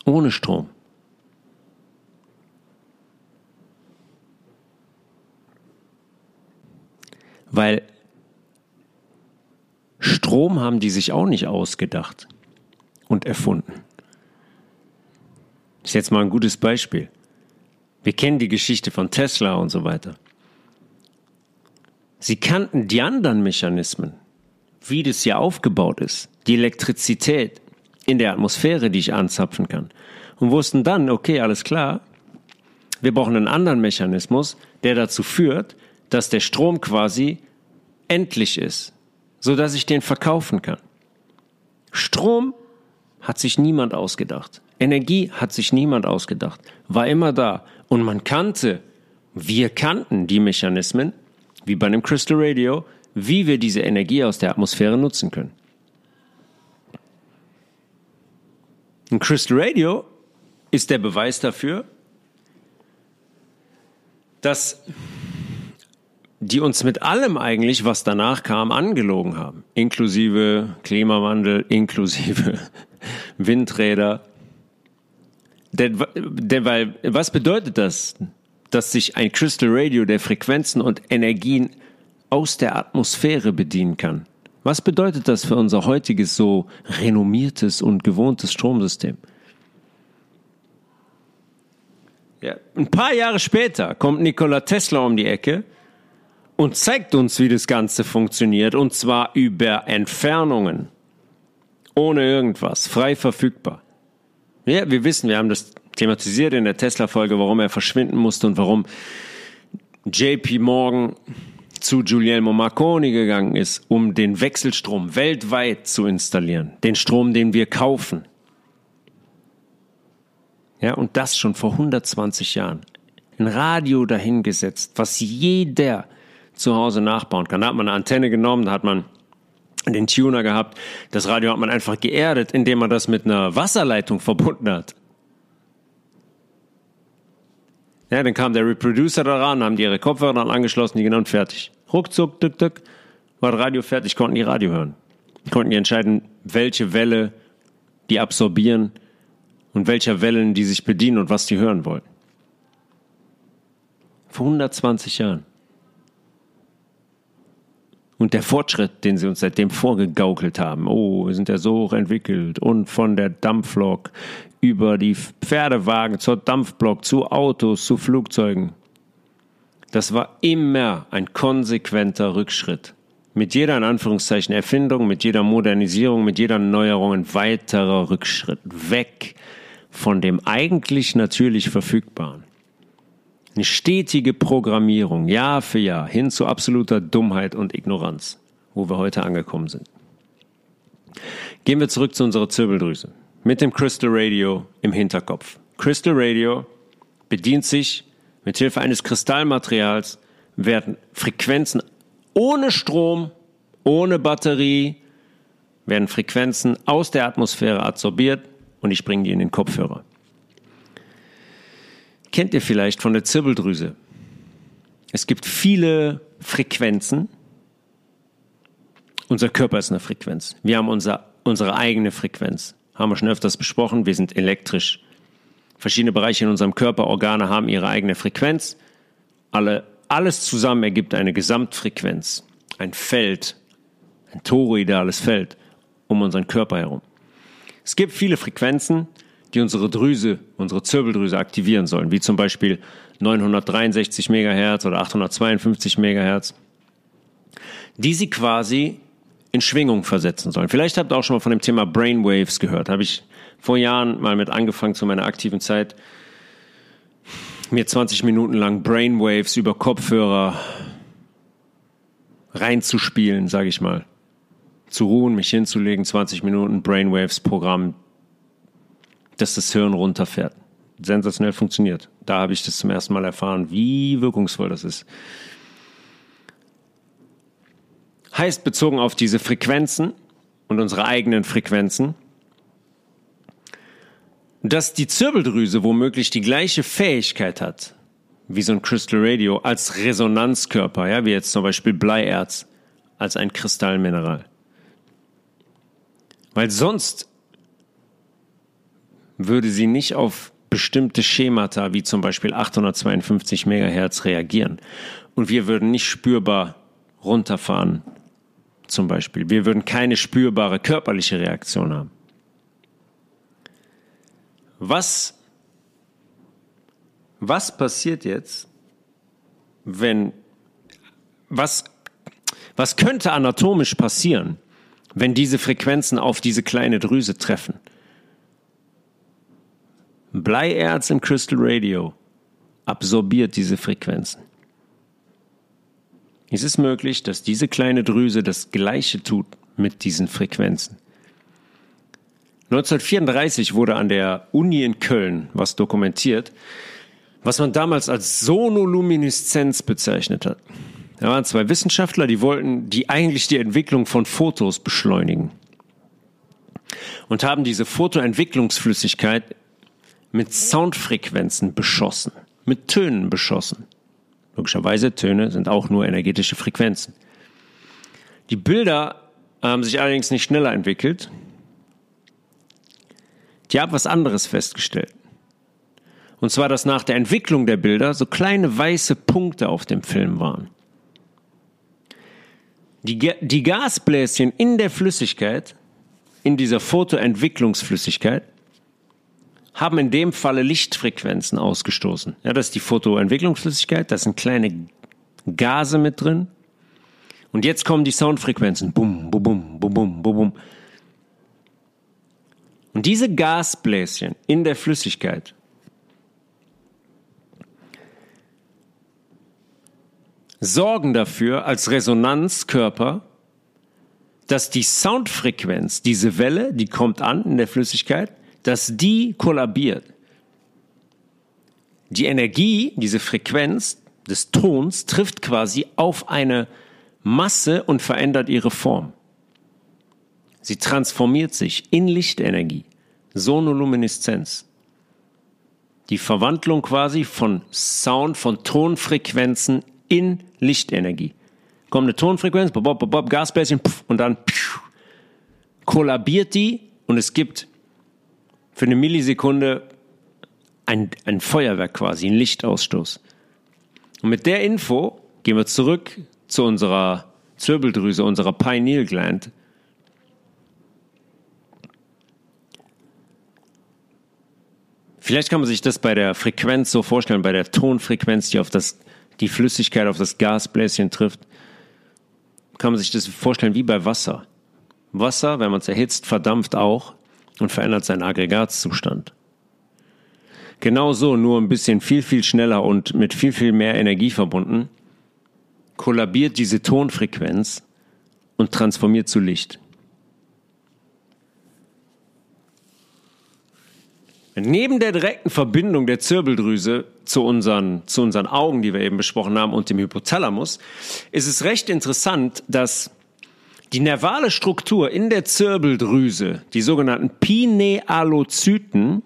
Ohne Strom. Weil Strom haben die sich auch nicht ausgedacht und erfunden. Das ist jetzt mal ein gutes Beispiel. Wir kennen die Geschichte von Tesla und so weiter. Sie kannten die anderen Mechanismen, wie das hier aufgebaut ist, die Elektrizität in der Atmosphäre, die ich anzapfen kann, und wussten dann, okay, alles klar, wir brauchen einen anderen Mechanismus, der dazu führt, dass der Strom quasi endlich ist, so dass ich den verkaufen kann. Strom hat sich niemand ausgedacht. Energie hat sich niemand ausgedacht. War immer da. Und man kannte, wir kannten die Mechanismen, wie bei einem Crystal Radio, wie wir diese Energie aus der Atmosphäre nutzen können. Ein Crystal Radio ist der Beweis dafür, dass die uns mit allem eigentlich, was danach kam, angelogen haben. Inklusive Klimawandel, inklusive Windräder. Denn, denn, weil, was bedeutet das? Dass sich ein Crystal Radio der Frequenzen und Energien aus der Atmosphäre bedienen kann. Was bedeutet das für unser heutiges so renommiertes und gewohntes Stromsystem? Ja, ein paar Jahre später kommt Nikola Tesla um die Ecke und zeigt uns, wie das Ganze funktioniert, und zwar über Entfernungen. Ohne irgendwas, frei verfügbar. Ja, wir wissen, wir haben das thematisiert in der Tesla-Folge, warum er verschwinden musste und warum JP Morgan zu Guglielmo Marconi gegangen ist, um den Wechselstrom weltweit zu installieren. Den Strom, den wir kaufen. Ja, und das schon vor 120 Jahren. Ein Radio dahingesetzt, was jeder zu Hause nachbauen kann. Da hat man eine Antenne genommen, da hat man den Tuner gehabt. Das Radio hat man einfach geerdet, indem man das mit einer Wasserleitung verbunden hat. Ja, dann kam der Reproducer daran, haben die ihre Kopfhörer dann angeschlossen, die genau fertig. Ruckzuck, tück, tück, war das Radio fertig, konnten die Radio hören. Konnten die entscheiden, welche Welle die absorbieren und welcher Wellen die sich bedienen und was die hören wollen. Vor 120 Jahren. Und der Fortschritt, den sie uns seitdem vorgegaukelt haben, oh, wir sind ja so hoch entwickelt und von der Dampflok über die Pferdewagen zur Dampfblok, zu Autos, zu Flugzeugen. Das war immer ein konsequenter Rückschritt. Mit jeder in Anführungszeichen Erfindung, mit jeder Modernisierung, mit jeder Neuerung ein weiterer Rückschritt weg von dem eigentlich natürlich Verfügbaren. Eine stetige Programmierung, Jahr für Jahr, hin zu absoluter Dummheit und Ignoranz, wo wir heute angekommen sind. Gehen wir zurück zu unserer Zirbeldrüse mit dem Crystal Radio im Hinterkopf. Crystal Radio bedient sich mit Hilfe eines Kristallmaterials, werden Frequenzen ohne Strom, ohne Batterie, werden Frequenzen aus der Atmosphäre absorbiert und ich bringe die in den Kopfhörer kennt ihr vielleicht von der Zirbeldrüse. Es gibt viele Frequenzen. Unser Körper ist eine Frequenz. Wir haben unser, unsere eigene Frequenz. Haben wir schon öfters besprochen. Wir sind elektrisch. Verschiedene Bereiche in unserem Körper, Organe haben ihre eigene Frequenz. Alle, alles zusammen ergibt eine Gesamtfrequenz. Ein Feld. Ein toroidales Feld um unseren Körper herum. Es gibt viele Frequenzen die unsere Drüse, unsere Zirbeldrüse aktivieren sollen, wie zum Beispiel 963 MHz oder 852 MHz, die sie quasi in Schwingung versetzen sollen. Vielleicht habt ihr auch schon mal von dem Thema Brainwaves gehört. Habe ich vor Jahren mal mit angefangen zu meiner aktiven Zeit, mir 20 Minuten lang Brainwaves über Kopfhörer reinzuspielen, sage ich mal. Zu ruhen, mich hinzulegen, 20 Minuten Brainwaves Programm dass das Hirn runterfährt. Sensationell funktioniert. Da habe ich das zum ersten Mal erfahren, wie wirkungsvoll das ist. Heißt bezogen auf diese Frequenzen und unsere eigenen Frequenzen, dass die Zirbeldrüse womöglich die gleiche Fähigkeit hat wie so ein Crystal Radio als Resonanzkörper, ja, wie jetzt zum Beispiel Bleierz als ein Kristallmineral. Weil sonst würde sie nicht auf bestimmte Schemata wie zum Beispiel 852 Megahertz reagieren. Und wir würden nicht spürbar runterfahren, zum Beispiel. Wir würden keine spürbare körperliche Reaktion haben. Was, was passiert jetzt, wenn, was, was könnte anatomisch passieren, wenn diese Frequenzen auf diese kleine Drüse treffen? Bleierz im Crystal Radio absorbiert diese Frequenzen. Es ist möglich, dass diese kleine Drüse das Gleiche tut mit diesen Frequenzen. 1934 wurde an der Uni in Köln was dokumentiert, was man damals als Sonolumineszenz bezeichnet hat. Da waren zwei Wissenschaftler, die wollten die eigentlich die Entwicklung von Fotos beschleunigen und haben diese Fotoentwicklungsflüssigkeit mit Soundfrequenzen beschossen, mit Tönen beschossen. Logischerweise Töne sind auch nur energetische Frequenzen. Die Bilder haben sich allerdings nicht schneller entwickelt. Die haben was anderes festgestellt. Und zwar, dass nach der Entwicklung der Bilder so kleine weiße Punkte auf dem Film waren. Die, die Gasbläschen in der Flüssigkeit, in dieser Fotoentwicklungsflüssigkeit, haben in dem Falle Lichtfrequenzen ausgestoßen. Ja, das ist die Fotoentwicklungsflüssigkeit, da sind kleine Gase mit drin. Und jetzt kommen die Soundfrequenzen. Bum, bum, bum, bum, bum, bum, bum. Und diese Gasbläschen in der Flüssigkeit sorgen dafür als Resonanzkörper, dass die Soundfrequenz, diese Welle, die kommt an in der Flüssigkeit, dass die kollabiert. Die Energie, diese Frequenz des Tons trifft quasi auf eine Masse und verändert ihre Form. Sie transformiert sich in Lichtenergie, Sonolumineszenz. Die Verwandlung quasi von Sound, von Tonfrequenzen in Lichtenergie. Kommt eine Tonfrequenz, bob, bob, bob, Gasbläschen, und dann kollabiert die und es gibt für eine Millisekunde ein, ein Feuerwerk quasi, ein Lichtausstoß. Und mit der Info gehen wir zurück zu unserer Zirbeldrüse, unserer Pineal Gland. Vielleicht kann man sich das bei der Frequenz so vorstellen, bei der Tonfrequenz, die auf das, die Flüssigkeit auf das Gasbläschen trifft, kann man sich das vorstellen wie bei Wasser. Wasser, wenn man es erhitzt, verdampft auch und verändert seinen Aggregatzustand. Genauso, nur ein bisschen viel, viel schneller und mit viel, viel mehr Energie verbunden, kollabiert diese Tonfrequenz und transformiert zu Licht. Neben der direkten Verbindung der Zirbeldrüse zu unseren, zu unseren Augen, die wir eben besprochen haben, und dem Hypothalamus, ist es recht interessant, dass die nervale Struktur in der Zirbeldrüse, die sogenannten Pinealozyten,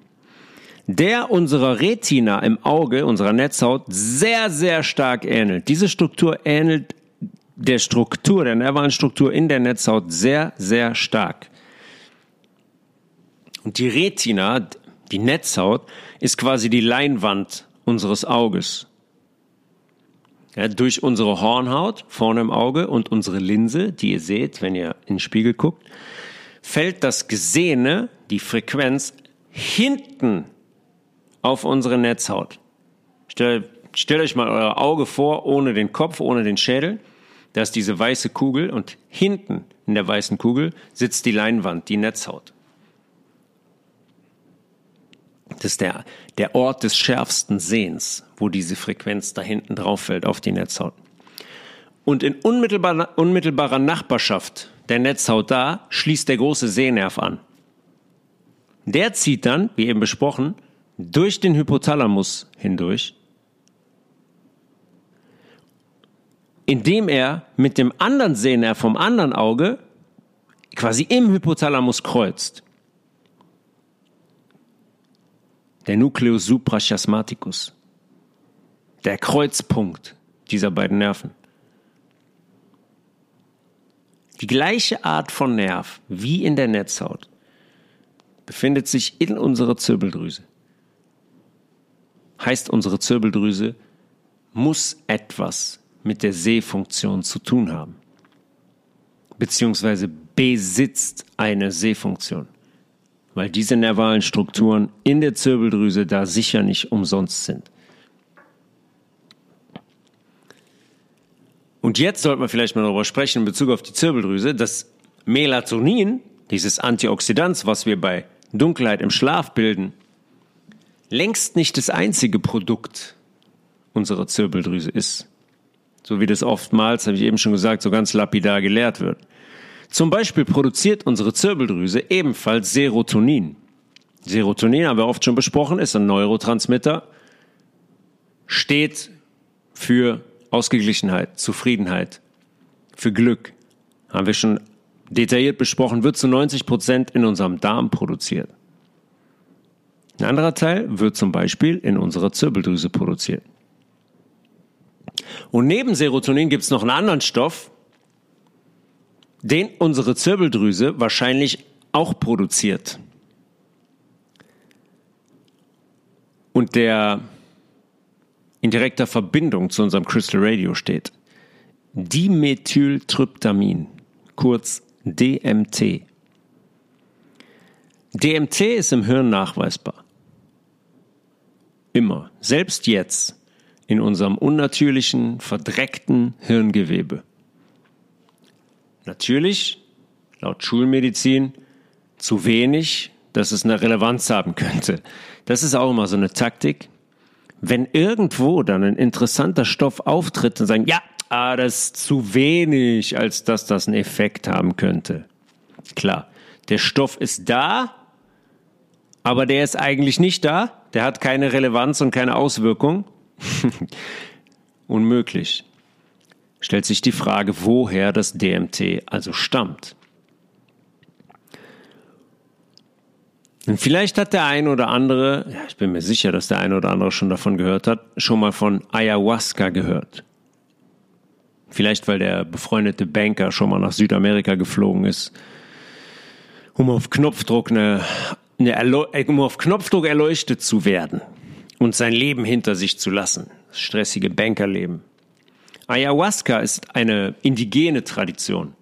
der unserer Retina im Auge, unserer Netzhaut, sehr, sehr stark ähnelt. Diese Struktur ähnelt der Struktur, der nervalen Struktur in der Netzhaut sehr, sehr stark. Und die Retina, die Netzhaut, ist quasi die Leinwand unseres Auges. Ja, durch unsere Hornhaut vorne im Auge und unsere Linse, die ihr seht, wenn ihr in den Spiegel guckt, fällt das Gesehene, die Frequenz, hinten auf unsere Netzhaut. Stellt, stellt euch mal euer Auge vor, ohne den Kopf, ohne den Schädel. Da ist diese weiße Kugel und hinten in der weißen Kugel sitzt die Leinwand, die Netzhaut. Das ist der, der Ort des schärfsten Sehens, wo diese Frequenz da hinten drauf fällt auf die Netzhaut. Und in unmittelbarer, unmittelbarer Nachbarschaft der Netzhaut da schließt der große Sehnerv an. Der zieht dann, wie eben besprochen, durch den Hypothalamus hindurch, indem er mit dem anderen Sehnerv vom anderen Auge quasi im Hypothalamus kreuzt. Der Nucleus suprachiasmaticus, der Kreuzpunkt dieser beiden Nerven. Die gleiche Art von Nerv wie in der Netzhaut befindet sich in unserer Zirbeldrüse heißt unsere Zirbeldrüse muss etwas mit der Sehfunktion zu tun haben. Beziehungsweise besitzt eine Sehfunktion. Weil diese nervalen Strukturen in der Zirbeldrüse da sicher nicht umsonst sind. Und jetzt sollten wir vielleicht mal darüber sprechen in Bezug auf die Zirbeldrüse, dass Melatonin, dieses Antioxidant, was wir bei Dunkelheit im Schlaf bilden, längst nicht das einzige Produkt unserer Zirbeldrüse ist. So wie das oftmals, habe ich eben schon gesagt, so ganz lapidar gelehrt wird. Zum Beispiel produziert unsere Zirbeldrüse ebenfalls Serotonin. Serotonin, haben wir oft schon besprochen, ist ein Neurotransmitter, steht für Ausgeglichenheit, Zufriedenheit, für Glück. Haben wir schon detailliert besprochen, wird zu 90 Prozent in unserem Darm produziert. Ein anderer Teil wird zum Beispiel in unserer Zirbeldrüse produziert. Und neben Serotonin gibt es noch einen anderen Stoff, den unsere Zirbeldrüse wahrscheinlich auch produziert. Und der in direkter Verbindung zu unserem Crystal Radio steht. Dimethyltryptamin, kurz DMT. DMT ist im Hirn nachweisbar. Immer, selbst jetzt, in unserem unnatürlichen, verdreckten Hirngewebe. Natürlich, laut Schulmedizin, zu wenig, dass es eine Relevanz haben könnte. Das ist auch immer so eine Taktik. Wenn irgendwo dann ein interessanter Stoff auftritt und sagen, ja, ah, das ist zu wenig, als dass das einen Effekt haben könnte. Klar, der Stoff ist da, aber der ist eigentlich nicht da der hat keine Relevanz und keine Auswirkung. Unmöglich. Stellt sich die Frage, woher das DMT also stammt. Und vielleicht hat der eine oder andere, ja, ich bin mir sicher, dass der eine oder andere schon davon gehört hat, schon mal von Ayahuasca gehört. Vielleicht, weil der befreundete Banker schon mal nach Südamerika geflogen ist, um auf Knopfdruck eine eine äh, um auf Knopfdruck erleuchtet zu werden und sein Leben hinter sich zu lassen. das stressige Bankerleben. Ayahuasca ist eine indigene Tradition,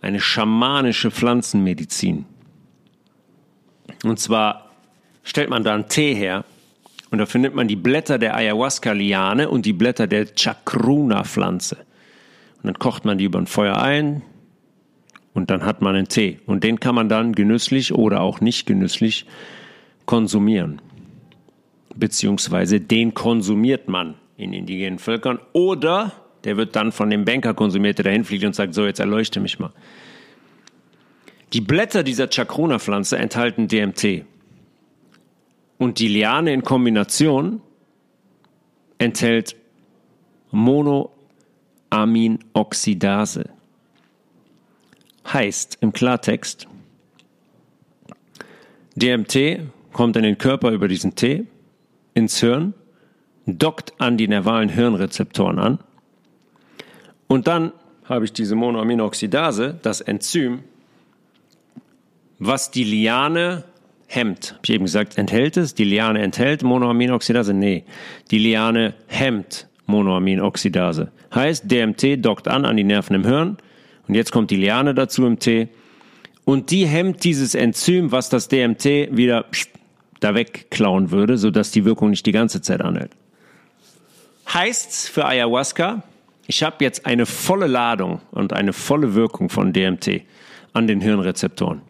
eine schamanische Pflanzenmedizin. Und zwar stellt man da einen Tee her und dafür nimmt man die Blätter der Ayahuasca-Liane und die Blätter der Chacruna-Pflanze. Und dann kocht man die über ein Feuer ein und dann hat man einen Tee. Und den kann man dann genüsslich oder auch nicht genüsslich konsumieren. Beziehungsweise den konsumiert man in indigenen Völkern oder der wird dann von dem Banker konsumiert, der dahin fliegt und sagt, so jetzt erleuchte mich mal. Die Blätter dieser Chacruna-Pflanze enthalten DMT. Und die Liane in Kombination enthält Monoaminoxidase. Heißt im Klartext, DMT kommt in den Körper über diesen Tee, ins Hirn, dockt an die nervalen Hirnrezeptoren an und dann habe ich diese Monoaminoxidase, das Enzym, was die Liane hemmt. Hab ich eben gesagt, enthält es? Die Liane enthält Monoaminoxidase? Nee. Die Liane hemmt Monoaminoxidase. Heißt, DMT dockt an an die Nerven im Hirn und jetzt kommt die Liane dazu im Tee und die hemmt dieses Enzym, was das DMT wieder da wegklauen würde, sodass die Wirkung nicht die ganze Zeit anhält. Heißt für Ayahuasca, ich habe jetzt eine volle Ladung und eine volle Wirkung von DMT an den Hirnrezeptoren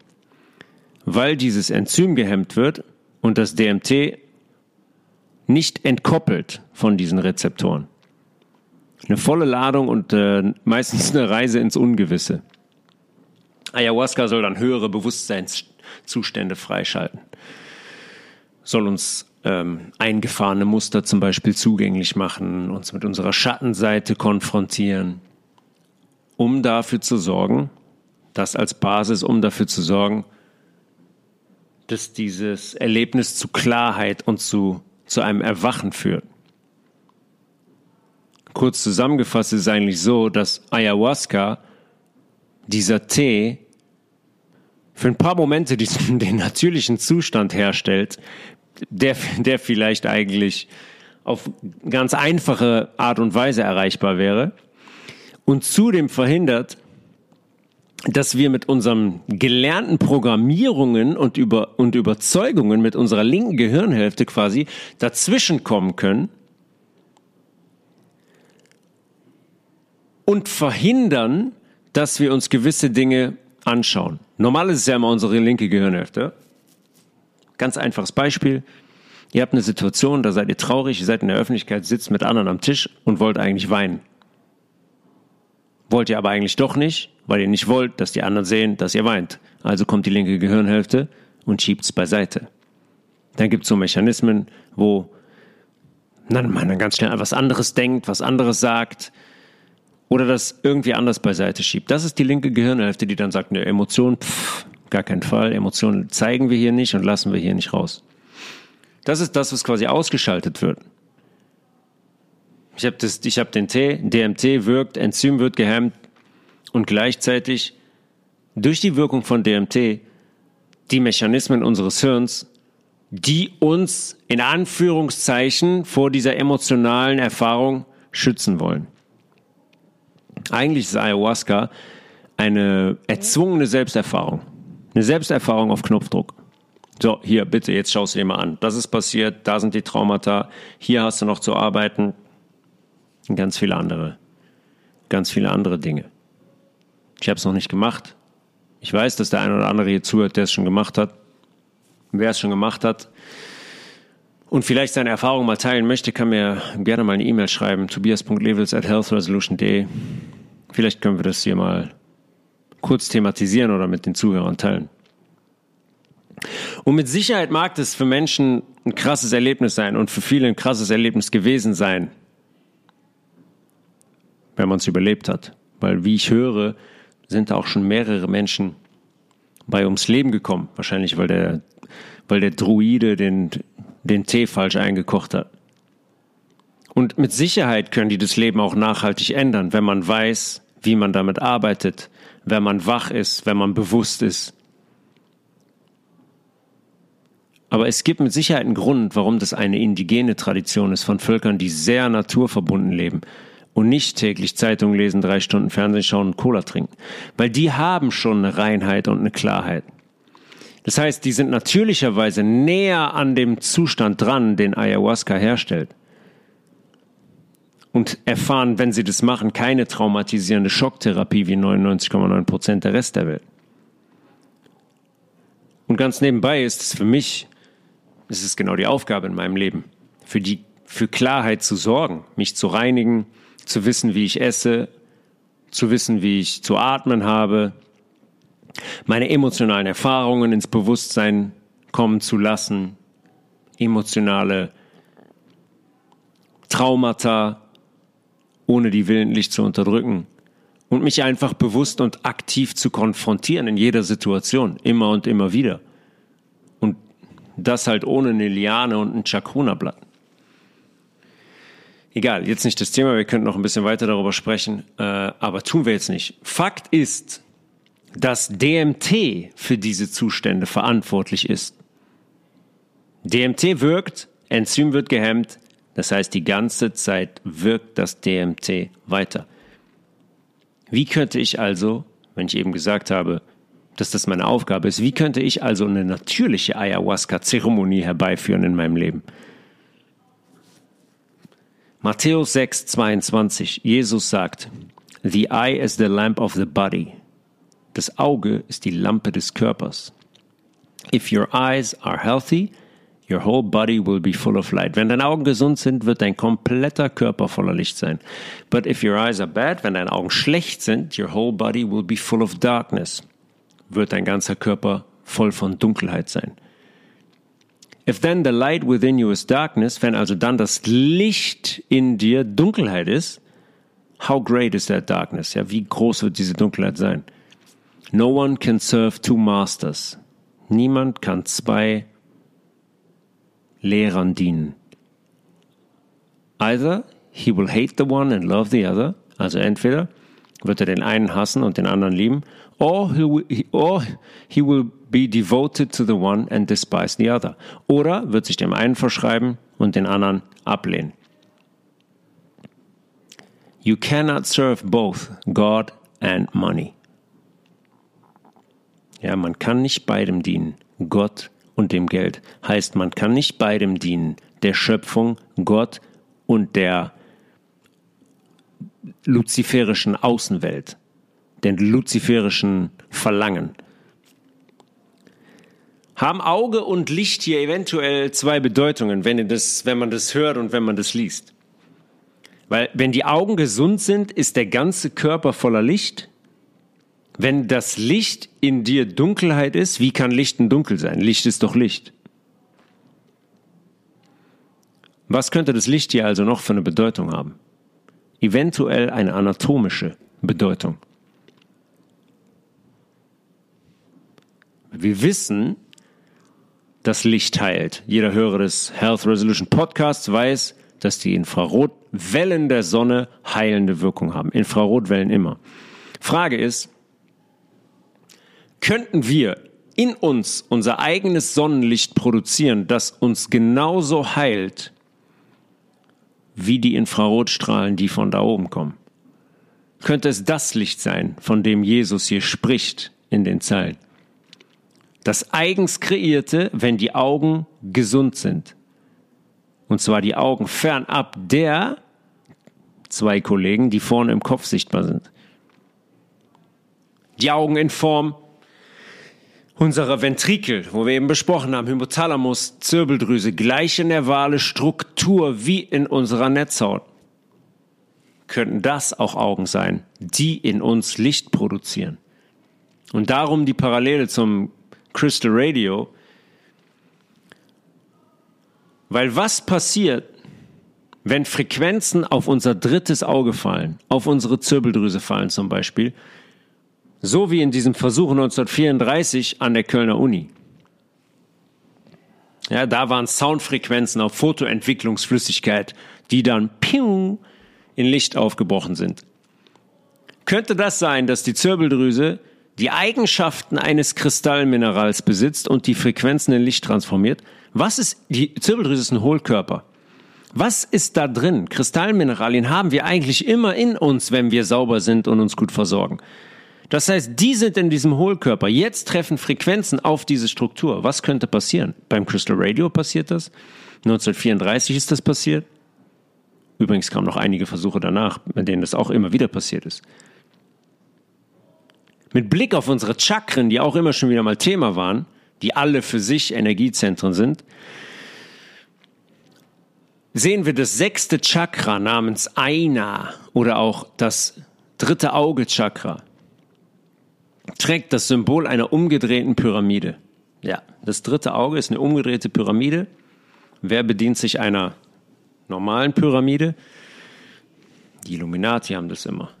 weil dieses Enzym gehemmt wird und das DMT nicht entkoppelt von diesen Rezeptoren. Eine volle Ladung und äh, meistens eine Reise ins Ungewisse. Ayahuasca soll dann höhere Bewusstseinszustände freischalten, soll uns ähm, eingefahrene Muster zum Beispiel zugänglich machen, uns mit unserer Schattenseite konfrontieren, um dafür zu sorgen, das als Basis, um dafür zu sorgen, dass dieses Erlebnis zu Klarheit und zu, zu einem Erwachen führt. Kurz zusammengefasst ist es eigentlich so, dass Ayahuasca, dieser Tee, für ein paar Momente diesen, den natürlichen Zustand herstellt, der, der vielleicht eigentlich auf ganz einfache Art und Weise erreichbar wäre und zudem verhindert, dass wir mit unseren gelernten Programmierungen und, über, und Überzeugungen mit unserer linken Gehirnhälfte quasi dazwischen kommen können und verhindern, dass wir uns gewisse Dinge anschauen. Normal ist es ja immer unsere linke Gehirnhälfte. Ganz einfaches Beispiel. Ihr habt eine Situation, da seid ihr traurig, ihr seid in der Öffentlichkeit, sitzt mit anderen am Tisch und wollt eigentlich weinen. Wollt ihr aber eigentlich doch nicht, weil ihr nicht wollt, dass die anderen sehen, dass ihr weint. Also kommt die linke Gehirnhälfte und schiebt es beiseite. Dann gibt es so Mechanismen, wo man dann ganz schnell was anderes denkt, was anderes sagt oder das irgendwie anders beiseite schiebt. Das ist die linke Gehirnhälfte, die dann sagt, ne, Emotionen, pff, gar keinen Fall, Emotionen zeigen wir hier nicht und lassen wir hier nicht raus. Das ist das, was quasi ausgeschaltet wird. Ich habe hab den T, DMT wirkt, Enzym wird gehemmt und gleichzeitig durch die Wirkung von DMT die Mechanismen unseres Hirns, die uns in Anführungszeichen vor dieser emotionalen Erfahrung schützen wollen. Eigentlich ist Ayahuasca eine erzwungene Selbsterfahrung. Eine Selbsterfahrung auf Knopfdruck. So, hier, bitte, jetzt schaust du dir mal an. Das ist passiert, da sind die Traumata, hier hast du noch zu arbeiten, und ganz viele andere, ganz viele andere Dinge. Ich habe es noch nicht gemacht. Ich weiß, dass der eine oder andere hier zuhört, der es schon gemacht hat. Wer es schon gemacht hat und vielleicht seine Erfahrung mal teilen möchte, kann mir gerne mal eine E-Mail schreiben, tobias.levels at healthresolution.de. Vielleicht können wir das hier mal kurz thematisieren oder mit den Zuhörern teilen. Und mit Sicherheit mag das für Menschen ein krasses Erlebnis sein und für viele ein krasses Erlebnis gewesen sein, wenn man es überlebt hat. Weil, wie ich höre, sind auch schon mehrere Menschen bei ums Leben gekommen. Wahrscheinlich, weil der, weil der Druide den, den Tee falsch eingekocht hat. Und mit Sicherheit können die das Leben auch nachhaltig ändern, wenn man weiß, wie man damit arbeitet, wenn man wach ist, wenn man bewusst ist. Aber es gibt mit Sicherheit einen Grund, warum das eine indigene Tradition ist von Völkern, die sehr naturverbunden leben und nicht täglich Zeitung lesen, drei Stunden Fernsehen schauen und Cola trinken. Weil die haben schon eine Reinheit und eine Klarheit. Das heißt, die sind natürlicherweise näher an dem Zustand dran, den Ayahuasca herstellt. Und erfahren, wenn sie das machen, keine traumatisierende Schocktherapie wie 99,9 Prozent der Rest der Welt. Und ganz nebenbei ist es für mich es ist genau die Aufgabe in meinem Leben, für die, für Klarheit zu sorgen, mich zu reinigen, zu wissen, wie ich esse, zu wissen, wie ich zu atmen habe, meine emotionalen Erfahrungen ins Bewusstsein kommen zu lassen, emotionale Traumata, ohne die willentlich zu unterdrücken und mich einfach bewusst und aktiv zu konfrontieren in jeder Situation, immer und immer wieder. Das halt ohne eine Liane und ein Chakona-Blatt. Egal, jetzt nicht das Thema, wir könnten noch ein bisschen weiter darüber sprechen, äh, aber tun wir jetzt nicht. Fakt ist, dass DMT für diese Zustände verantwortlich ist. DMT wirkt, Enzym wird gehemmt, das heißt, die ganze Zeit wirkt das DMT weiter. Wie könnte ich also, wenn ich eben gesagt habe, dass das meine Aufgabe ist. Wie könnte ich also eine natürliche Ayahuasca-Zeremonie herbeiführen in meinem Leben? Matthäus 6, 22. Jesus sagt, The eye is the lamp of the body. Das Auge ist die Lampe des Körpers. If your eyes are healthy, your whole body will be full of light. Wenn deine Augen gesund sind, wird dein kompletter Körper voller Licht sein. But if your eyes are bad, wenn deine Augen schlecht sind, your whole body will be full of darkness wird dein ganzer Körper voll von Dunkelheit sein. If then the light within you is darkness, wenn also dann das Licht in dir Dunkelheit ist, how great is that darkness? Ja, wie groß wird diese Dunkelheit sein? No one can serve two masters. Niemand kann zwei Lehrern dienen. Either he will hate the one and love the other, also entweder wird er den einen hassen und den anderen lieben, or he, will, or he will be devoted to the one and despise the other. Oder wird sich dem einen verschreiben und den anderen ablehnen. You cannot serve both God and money. Ja, man kann nicht beidem dienen, Gott und dem Geld. Heißt, man kann nicht beidem dienen, der Schöpfung, Gott und der luziferischen Außenwelt den luziferischen Verlangen. Haben Auge und Licht hier eventuell zwei Bedeutungen, wenn, das, wenn man das hört und wenn man das liest? Weil wenn die Augen gesund sind, ist der ganze Körper voller Licht. Wenn das Licht in dir Dunkelheit ist, wie kann Licht denn dunkel sein? Licht ist doch Licht. Was könnte das Licht hier also noch für eine Bedeutung haben? Eventuell eine anatomische Bedeutung. Wir wissen, dass Licht heilt. Jeder Hörer des Health Resolution Podcasts weiß, dass die Infrarotwellen der Sonne heilende Wirkung haben. Infrarotwellen immer. Frage ist, könnten wir in uns unser eigenes Sonnenlicht produzieren, das uns genauso heilt wie die Infrarotstrahlen, die von da oben kommen? Könnte es das Licht sein, von dem Jesus hier spricht in den Zeilen? Das eigens kreierte, wenn die Augen gesund sind. Und zwar die Augen fernab der zwei Kollegen, die vorne im Kopf sichtbar sind. Die Augen in Form unserer Ventrikel, wo wir eben besprochen haben, Hypothalamus, Zirbeldrüse, gleiche nervale Struktur wie in unserer Netzhaut. Könnten das auch Augen sein, die in uns Licht produzieren? Und darum die Parallele zum Crystal Radio. Weil was passiert, wenn Frequenzen auf unser drittes Auge fallen, auf unsere Zirbeldrüse fallen zum Beispiel, so wie in diesem Versuch 1934 an der Kölner Uni. Ja, da waren Soundfrequenzen auf Fotoentwicklungsflüssigkeit, die dann piu, in Licht aufgebrochen sind. Könnte das sein, dass die Zirbeldrüse die Eigenschaften eines Kristallminerals besitzt und die Frequenzen in Licht transformiert. Was ist, die Zirbeldrüse ist ein Hohlkörper. Was ist da drin? Kristallmineralien haben wir eigentlich immer in uns, wenn wir sauber sind und uns gut versorgen. Das heißt, die sind in diesem Hohlkörper. Jetzt treffen Frequenzen auf diese Struktur. Was könnte passieren? Beim Crystal Radio passiert das. 1934 ist das passiert. Übrigens kamen noch einige Versuche danach, bei denen das auch immer wieder passiert ist. Mit Blick auf unsere Chakren, die auch immer schon wieder mal Thema waren, die alle für sich Energiezentren sind, sehen wir das sechste Chakra namens Aina oder auch das dritte Auge Chakra trägt das Symbol einer umgedrehten Pyramide. Ja, das dritte Auge ist eine umgedrehte Pyramide. Wer bedient sich einer normalen Pyramide? Die Illuminati haben das immer.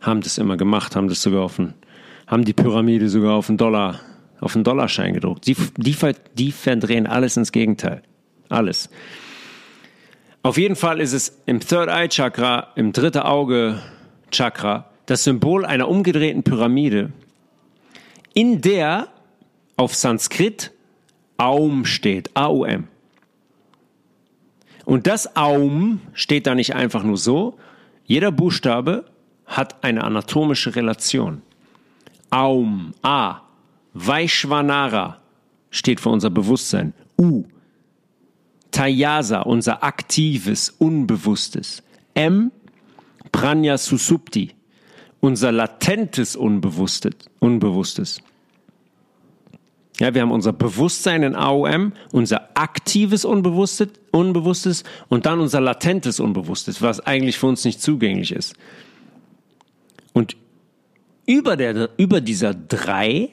Haben das immer gemacht, haben das sogar auf einen, haben die Pyramide sogar auf einen Dollar, auf einen Dollarschein gedruckt. Die, die, die verdrehen alles ins Gegenteil. Alles. Auf jeden Fall ist es im Third Eye Chakra, im dritte Auge Chakra, das Symbol einer umgedrehten Pyramide, in der auf Sanskrit Aum steht, A-U-M. Und das Aum steht da nicht einfach nur so. Jeder Buchstabe hat eine anatomische Relation. Aum, A, Vaishvanara steht für unser Bewusstsein. U, Tayasa, unser aktives, unbewusstes. M, Pranya Susupti, unser latentes Unbewusstes. Ja, wir haben unser Bewusstsein in AOM, unser aktives Unbewusstes, Unbewusstes und dann unser latentes Unbewusstes, was eigentlich für uns nicht zugänglich ist. Und über, der, über dieser drei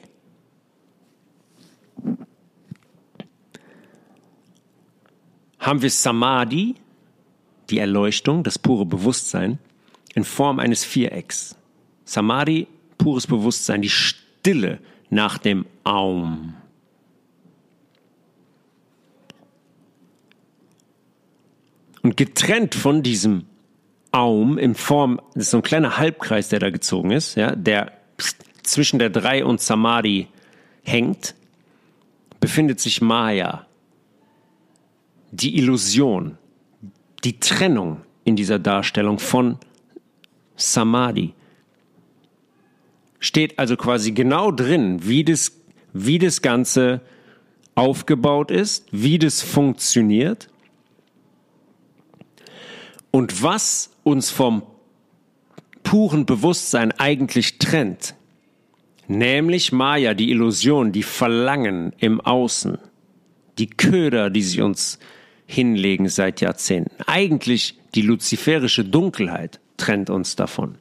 haben wir Samadhi, die Erleuchtung, das pure Bewusstsein, in Form eines Vierecks. Samadhi, pures Bewusstsein, die Stille nach dem Aum. Und getrennt von diesem Aum in Form, das ist so ein kleiner Halbkreis, der da gezogen ist, ja, der zwischen der Drei und Samadhi hängt, befindet sich Maya. Die Illusion, die Trennung in dieser Darstellung von Samadhi steht also quasi genau drin, wie das, wie das Ganze aufgebaut ist, wie das funktioniert und was uns vom puren Bewusstsein eigentlich trennt. Nämlich Maya, die Illusion, die Verlangen im Außen, die Köder, die sie uns hinlegen seit Jahrzehnten. Eigentlich die luziferische Dunkelheit trennt uns davon.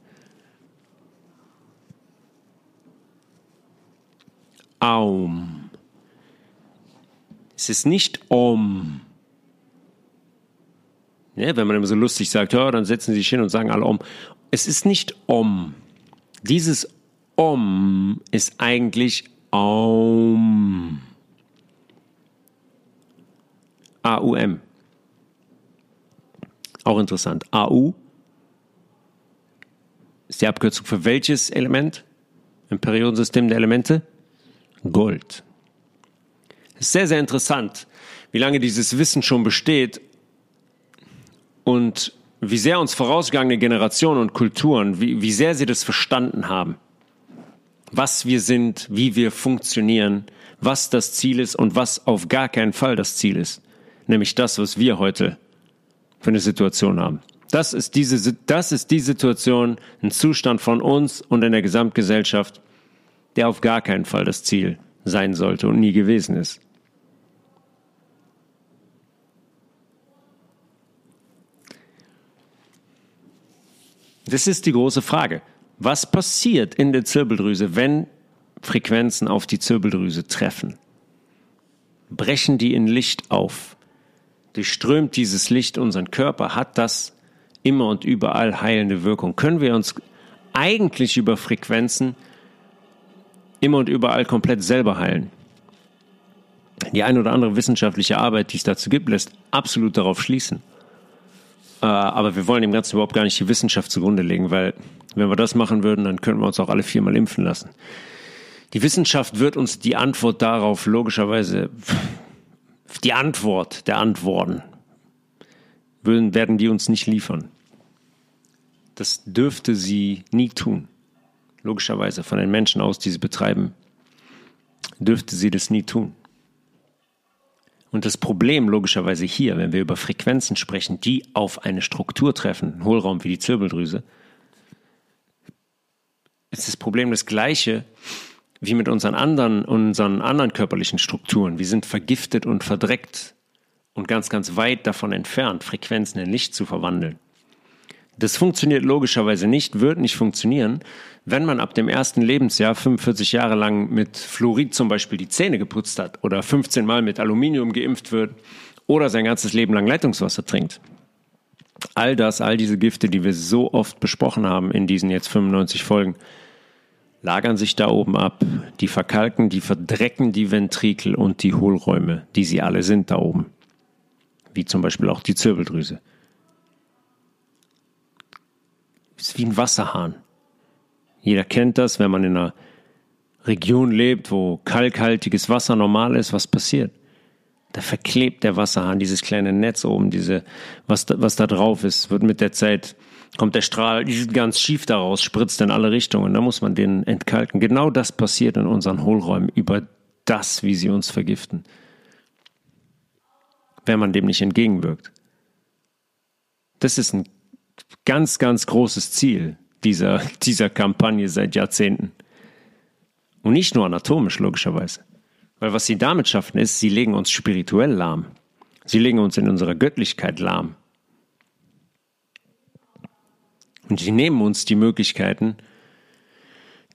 Aum. Es ist nicht Om. Ja, wenn man immer so lustig sagt, ja, dann setzen sie sich hin und sagen alle Om. Es ist nicht Om. Dieses Om ist eigentlich Aum. A-U-M. Auch interessant. A-U ist die Abkürzung für welches Element im Periodensystem der Elemente? Gold. Es ist sehr, sehr interessant, wie lange dieses Wissen schon besteht und wie sehr uns vorausgegangene Generationen und Kulturen, wie, wie sehr sie das verstanden haben. Was wir sind, wie wir funktionieren, was das Ziel ist und was auf gar keinen Fall das Ziel ist. Nämlich das, was wir heute für eine Situation haben. Das ist diese, das ist die Situation, ein Zustand von uns und in der Gesamtgesellschaft, der auf gar keinen Fall das Ziel sein sollte und nie gewesen ist. Das ist die große Frage. Was passiert in der Zirbeldrüse, wenn Frequenzen auf die Zirbeldrüse treffen? Brechen die in Licht auf? Durchströmt dieses Licht unseren Körper? Hat das immer und überall heilende Wirkung? Können wir uns eigentlich über Frequenzen immer und überall komplett selber heilen. Die eine oder andere wissenschaftliche Arbeit, die es dazu gibt, lässt absolut darauf schließen. Äh, aber wir wollen dem Ganzen überhaupt gar nicht die Wissenschaft zugrunde legen, weil wenn wir das machen würden, dann könnten wir uns auch alle viermal impfen lassen. Die Wissenschaft wird uns die Antwort darauf logischerweise, die Antwort der Antworten, werden die uns nicht liefern. Das dürfte sie nie tun. Logischerweise von den Menschen aus, die sie betreiben, dürfte sie das nie tun. Und das Problem logischerweise hier, wenn wir über Frequenzen sprechen, die auf eine Struktur treffen, einen Hohlraum wie die Zirbeldrüse, ist das Problem das gleiche wie mit unseren anderen, unseren anderen körperlichen Strukturen. Wir sind vergiftet und verdreckt und ganz, ganz weit davon entfernt, Frequenzen in Licht zu verwandeln. Das funktioniert logischerweise nicht, wird nicht funktionieren, wenn man ab dem ersten Lebensjahr 45 Jahre lang mit Fluorid zum Beispiel die Zähne geputzt hat oder 15 Mal mit Aluminium geimpft wird oder sein ganzes Leben lang Leitungswasser trinkt. All das, all diese Gifte, die wir so oft besprochen haben in diesen jetzt 95 Folgen, lagern sich da oben ab. Die verkalken, die verdrecken die Ventrikel und die Hohlräume, die sie alle sind da oben. Wie zum Beispiel auch die Zirbeldrüse. Ist wie ein Wasserhahn. Jeder kennt das, wenn man in einer Region lebt, wo kalkhaltiges Wasser normal ist, was passiert? Da verklebt der Wasserhahn dieses kleine Netz oben, diese, was da, was da drauf ist, wird mit der Zeit, kommt der Strahl ganz schief daraus, spritzt in alle Richtungen. Da muss man den entkalken. Genau das passiert in unseren Hohlräumen über das, wie sie uns vergiften. Wenn man dem nicht entgegenwirkt. Das ist ein ganz, ganz großes Ziel dieser, dieser Kampagne seit Jahrzehnten. Und nicht nur anatomisch, logischerweise. Weil was sie damit schaffen, ist, sie legen uns spirituell lahm. Sie legen uns in unserer Göttlichkeit lahm. Und sie nehmen uns die Möglichkeiten,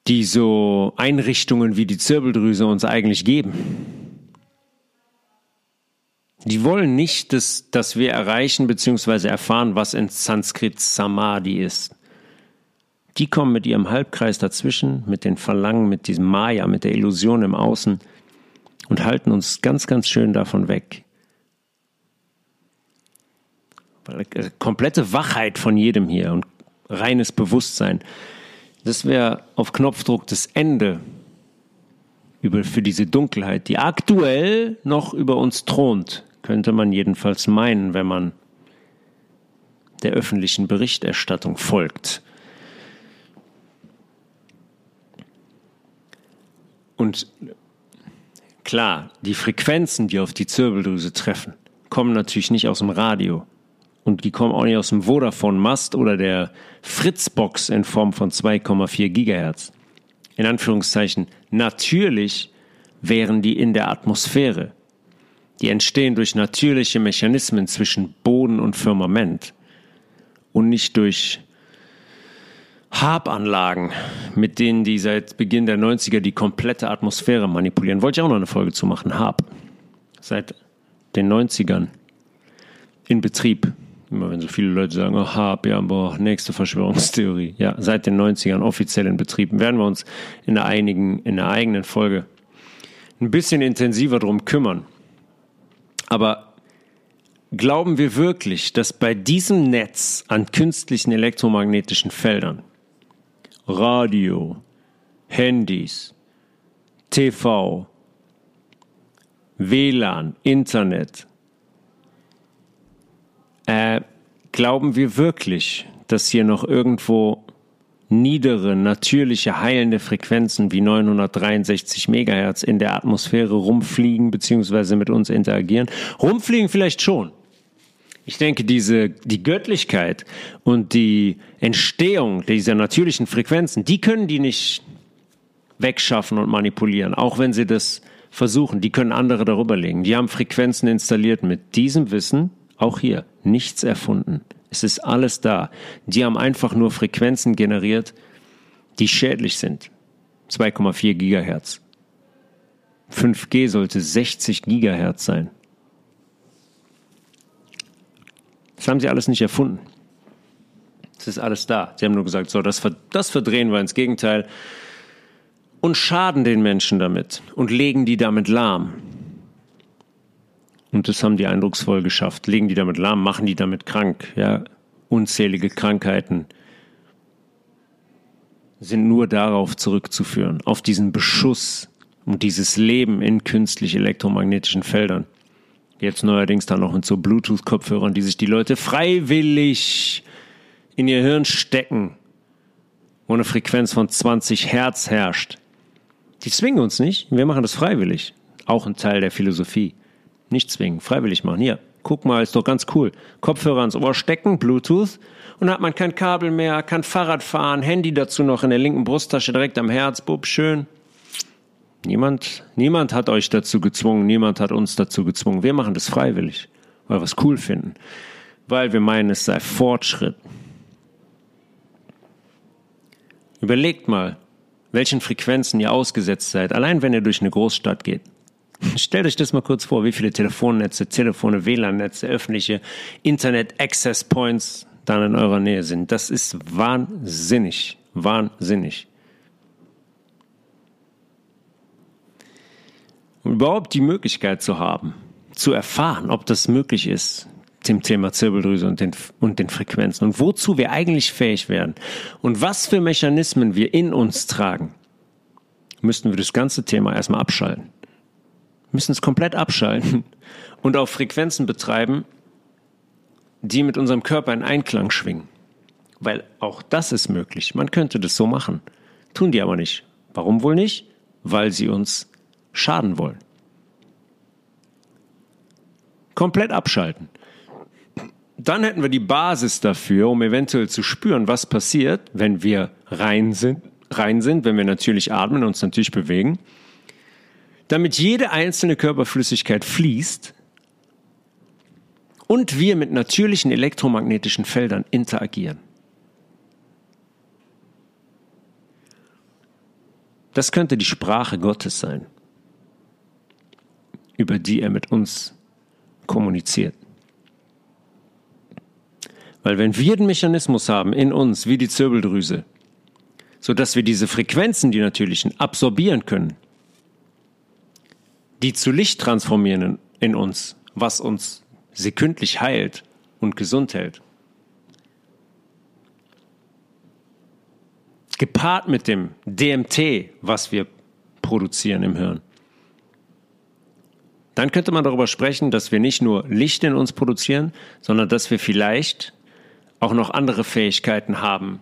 die so Einrichtungen wie die Zirbeldrüse uns eigentlich geben. Die wollen nicht, dass, dass wir erreichen bzw. erfahren, was in Sanskrit Samadhi ist. Die kommen mit ihrem Halbkreis dazwischen, mit den Verlangen, mit diesem Maya, mit der Illusion im Außen und halten uns ganz, ganz schön davon weg. Komplette Wachheit von jedem hier und reines Bewusstsein. Das wäre auf Knopfdruck das Ende über, für diese Dunkelheit, die aktuell noch über uns thront, könnte man jedenfalls meinen, wenn man der öffentlichen Berichterstattung folgt. Und klar, die Frequenzen, die auf die Zirbeldrüse treffen, kommen natürlich nicht aus dem Radio. Und die kommen auch nicht aus dem Vodafone-Mast oder der Fritzbox in Form von 2,4 Gigahertz. In Anführungszeichen, natürlich wären die in der Atmosphäre. Die entstehen durch natürliche Mechanismen zwischen Boden und Firmament und nicht durch Harp-Anlagen, mit denen die seit Beginn der 90er die komplette Atmosphäre manipulieren. Wollte ich auch noch eine Folge zu machen. Harp. Seit den 90ern in Betrieb. Immer wenn so viele Leute sagen, oh, Harp, ja, boah, nächste Verschwörungstheorie. Ja, seit den 90ern offiziell in Betrieb. Werden wir uns in der, einigen, in der eigenen Folge ein bisschen intensiver drum kümmern. Aber glauben wir wirklich, dass bei diesem Netz an künstlichen elektromagnetischen Feldern Radio, Handys, TV, WLAN, Internet. Äh, glauben wir wirklich, dass hier noch irgendwo niedere, natürliche, heilende Frequenzen wie 963 Megahertz in der Atmosphäre rumfliegen bzw. mit uns interagieren? Rumfliegen vielleicht schon. Ich denke, diese, die Göttlichkeit und die Entstehung dieser natürlichen Frequenzen, die können die nicht wegschaffen und manipulieren, auch wenn sie das versuchen. Die können andere darüber legen. Die haben Frequenzen installiert mit diesem Wissen, auch hier, nichts erfunden. Es ist alles da. Die haben einfach nur Frequenzen generiert, die schädlich sind. 2,4 Gigahertz. 5G sollte 60 Gigahertz sein. Das haben sie alles nicht erfunden. Es ist alles da. Sie haben nur gesagt, so, das, das verdrehen wir ins Gegenteil und schaden den Menschen damit und legen die damit lahm. Und das haben die eindrucksvoll geschafft. Legen die damit lahm, machen die damit krank. Ja, unzählige Krankheiten sind nur darauf zurückzuführen, auf diesen Beschuss und dieses Leben in künstlich elektromagnetischen Feldern. Jetzt neuerdings dann noch mit so Bluetooth-Kopfhörern, die sich die Leute freiwillig in ihr Hirn stecken, wo eine Frequenz von 20 Hertz herrscht. Die zwingen uns nicht, wir machen das freiwillig. Auch ein Teil der Philosophie. Nicht zwingen, freiwillig machen. Hier, guck mal, ist doch ganz cool. Kopfhörer ans Ohr stecken, Bluetooth, und hat man kein Kabel mehr, kann Fahrrad fahren, Handy dazu noch in der linken Brusttasche direkt am Herz, bub, schön. Niemand, niemand hat euch dazu gezwungen, niemand hat uns dazu gezwungen. Wir machen das freiwillig, weil wir es cool finden, weil wir meinen, es sei Fortschritt. Überlegt mal, welchen Frequenzen ihr ausgesetzt seid, allein wenn ihr durch eine Großstadt geht. Stellt euch das mal kurz vor, wie viele Telefonnetze, Telefone, WLAN-Netze, öffentliche Internet-Access-Points dann in eurer Nähe sind. Das ist wahnsinnig, wahnsinnig. Und überhaupt die Möglichkeit zu haben, zu erfahren, ob das möglich ist, dem Thema Zirbeldrüse und den, und den Frequenzen und wozu wir eigentlich fähig werden und was für Mechanismen wir in uns tragen, müssten wir das ganze Thema erstmal abschalten. Müssen es komplett abschalten und auf Frequenzen betreiben, die mit unserem Körper in Einklang schwingen. Weil auch das ist möglich. Man könnte das so machen. Tun die aber nicht. Warum wohl nicht? Weil sie uns schaden wollen. Komplett abschalten. Dann hätten wir die Basis dafür, um eventuell zu spüren, was passiert, wenn wir rein sind, rein sind, wenn wir natürlich atmen und uns natürlich bewegen. Damit jede einzelne Körperflüssigkeit fließt und wir mit natürlichen elektromagnetischen Feldern interagieren. Das könnte die Sprache Gottes sein über die er mit uns kommuniziert. Weil wenn wir den Mechanismus haben in uns, wie die Zirbeldrüse, sodass wir diese Frequenzen, die natürlichen, absorbieren können, die zu Licht transformieren in uns, was uns sekündlich heilt und gesund hält. Gepaart mit dem DMT, was wir produzieren im Hirn. Dann könnte man darüber sprechen, dass wir nicht nur Licht in uns produzieren, sondern dass wir vielleicht auch noch andere Fähigkeiten haben,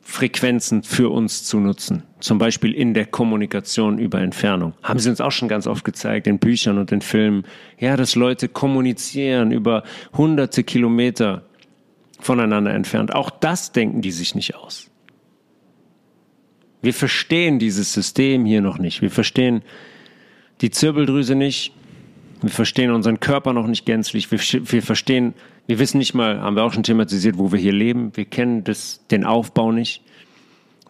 Frequenzen für uns zu nutzen. Zum Beispiel in der Kommunikation über Entfernung. Haben sie uns auch schon ganz oft gezeigt in Büchern und in Filmen. Ja, dass Leute kommunizieren über hunderte Kilometer voneinander entfernt. Auch das denken die sich nicht aus. Wir verstehen dieses System hier noch nicht. Wir verstehen die Zirbeldrüse nicht. Wir verstehen unseren Körper noch nicht gänzlich. Wir, wir, verstehen, wir wissen nicht mal, haben wir auch schon thematisiert, wo wir hier leben. Wir kennen das, den Aufbau nicht.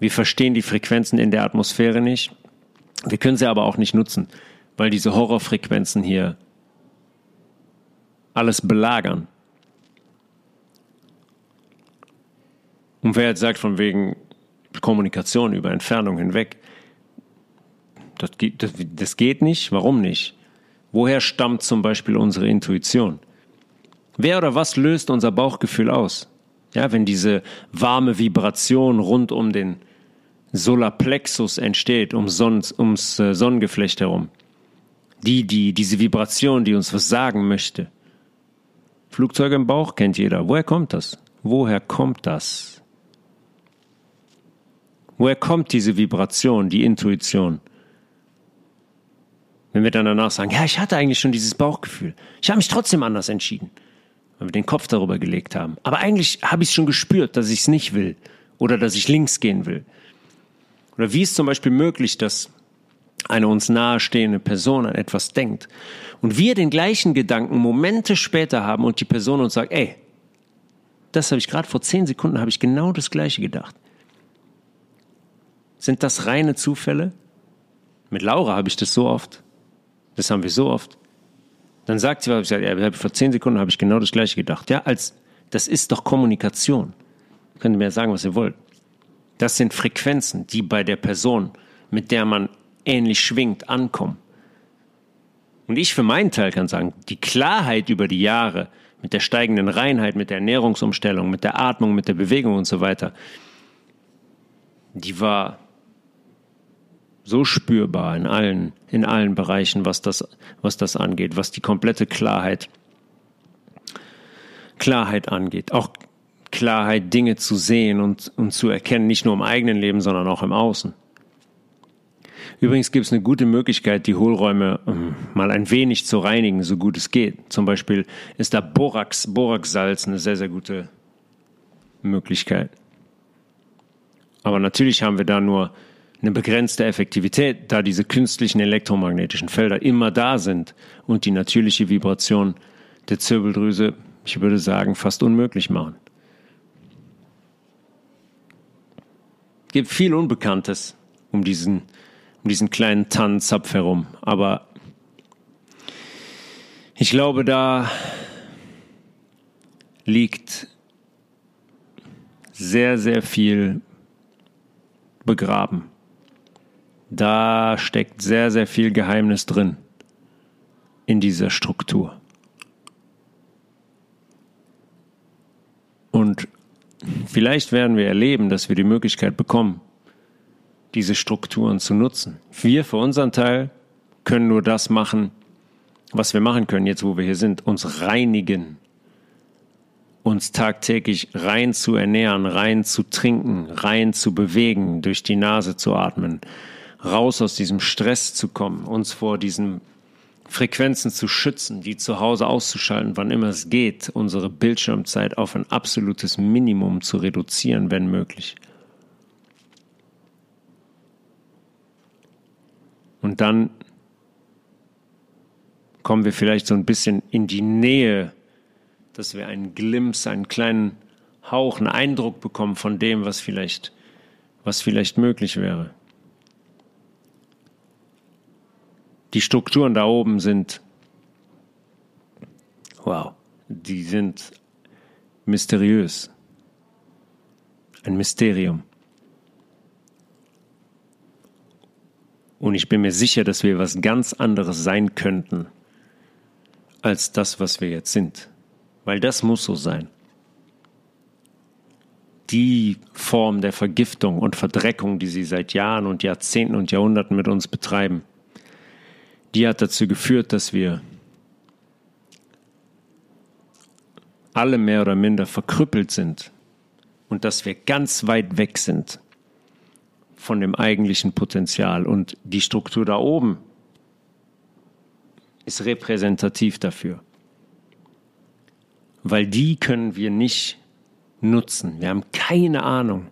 Wir verstehen die Frequenzen in der Atmosphäre nicht. Wir können sie aber auch nicht nutzen, weil diese Horrorfrequenzen hier alles belagern. Und wer jetzt sagt von wegen Kommunikation über Entfernung hinweg, das, das, das geht nicht. Warum nicht? Woher stammt zum Beispiel unsere Intuition? Wer oder was löst unser Bauchgefühl aus? Ja, wenn diese warme Vibration rund um den Solarplexus entsteht, um Sonn, ums äh, Sonnengeflecht herum. Die, die, diese Vibration, die uns was sagen möchte. Flugzeuge im Bauch kennt jeder. Woher kommt das? Woher kommt das? Woher kommt diese Vibration, die Intuition? Wenn wir dann danach sagen, ja, ich hatte eigentlich schon dieses Bauchgefühl. Ich habe mich trotzdem anders entschieden. Weil wir den Kopf darüber gelegt haben. Aber eigentlich habe ich schon gespürt, dass ich es nicht will. Oder dass ich links gehen will. Oder wie ist zum Beispiel möglich, dass eine uns nahestehende Person an etwas denkt und wir den gleichen Gedanken Momente später haben und die Person uns sagt, ey, das habe ich gerade vor zehn Sekunden habe ich genau das gleiche gedacht. Sind das reine Zufälle? Mit Laura habe ich das so oft. Das haben wir so oft. Dann sagt sie, ich sage, ja, vor zehn Sekunden habe ich genau das Gleiche gedacht. Ja, als, das ist doch Kommunikation. Könnt ihr mir sagen, was ihr wollt. Das sind Frequenzen, die bei der Person, mit der man ähnlich schwingt, ankommen. Und ich für meinen Teil kann sagen, die Klarheit über die Jahre, mit der steigenden Reinheit, mit der Ernährungsumstellung, mit der Atmung, mit der Bewegung und so weiter, die war so spürbar in allen, in allen Bereichen, was das, was das angeht, was die komplette Klarheit, Klarheit angeht. Auch Klarheit, Dinge zu sehen und, und zu erkennen, nicht nur im eigenen Leben, sondern auch im Außen. Übrigens gibt es eine gute Möglichkeit, die Hohlräume ähm, mal ein wenig zu reinigen, so gut es geht. Zum Beispiel ist da Borax, Boraxsalz eine sehr, sehr gute Möglichkeit. Aber natürlich haben wir da nur eine begrenzte Effektivität, da diese künstlichen elektromagnetischen Felder immer da sind und die natürliche Vibration der Zirbeldrüse, ich würde sagen, fast unmöglich machen. Es gibt viel Unbekanntes um diesen, um diesen kleinen Tannenzapf herum, aber ich glaube, da liegt sehr, sehr viel begraben. Da steckt sehr, sehr viel Geheimnis drin in dieser Struktur. Und vielleicht werden wir erleben, dass wir die Möglichkeit bekommen, diese Strukturen zu nutzen. Wir für unseren Teil können nur das machen, was wir machen können, jetzt wo wir hier sind, uns reinigen uns tagtäglich rein zu ernähren, rein zu trinken, rein zu bewegen, durch die Nase zu atmen, raus aus diesem Stress zu kommen, uns vor diesen Frequenzen zu schützen, die zu Hause auszuschalten, wann immer es geht, unsere Bildschirmzeit auf ein absolutes Minimum zu reduzieren, wenn möglich. Und dann kommen wir vielleicht so ein bisschen in die Nähe dass wir einen Glimpse, einen kleinen Hauch, einen Eindruck bekommen von dem, was vielleicht, was vielleicht möglich wäre. Die Strukturen da oben sind, wow, die sind mysteriös. Ein Mysterium. Und ich bin mir sicher, dass wir was ganz anderes sein könnten als das, was wir jetzt sind weil das muss so sein. Die Form der Vergiftung und Verdreckung, die sie seit Jahren und Jahrzehnten und Jahrhunderten mit uns betreiben, die hat dazu geführt, dass wir alle mehr oder minder verkrüppelt sind und dass wir ganz weit weg sind von dem eigentlichen Potenzial. Und die Struktur da oben ist repräsentativ dafür weil die können wir nicht nutzen. Wir haben keine Ahnung,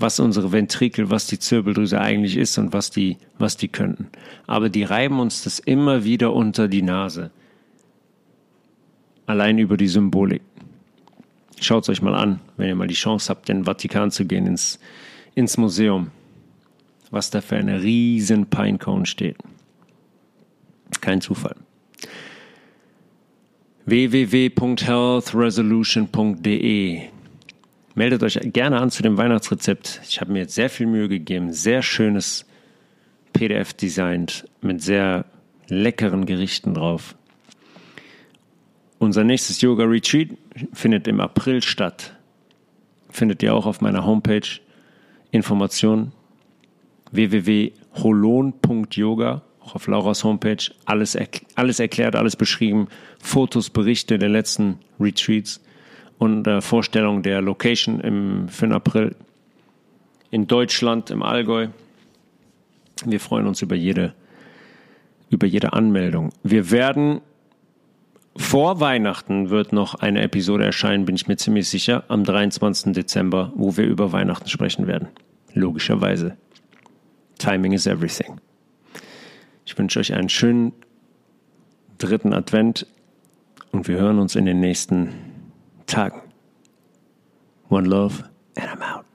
was unsere Ventrikel, was die Zirbeldrüse eigentlich ist und was die, was die könnten. Aber die reiben uns das immer wieder unter die Nase. Allein über die Symbolik. Schaut es euch mal an, wenn ihr mal die Chance habt, in den Vatikan zu gehen, ins, ins Museum. Was da für eine riesen Pinecone steht. Kein Zufall www.healthresolution.de. Meldet euch gerne an zu dem Weihnachtsrezept. Ich habe mir jetzt sehr viel Mühe gegeben, sehr schönes PDF designt mit sehr leckeren Gerichten drauf. Unser nächstes Yoga Retreat findet im April statt. Findet ihr auch auf meiner Homepage Informationen www.holon.yoga auch auf Lauras Homepage alles, alles erklärt, alles beschrieben, Fotos, Berichte der letzten Retreats und äh, Vorstellung der Location im, für den April in Deutschland, im Allgäu. Wir freuen uns über jede, über jede Anmeldung. Wir werden vor Weihnachten wird noch eine Episode erscheinen, bin ich mir ziemlich sicher, am 23. Dezember, wo wir über Weihnachten sprechen werden. Logischerweise. Timing is everything. Ich wünsche euch einen schönen dritten Advent und wir hören uns in den nächsten Tagen. One love and I'm out.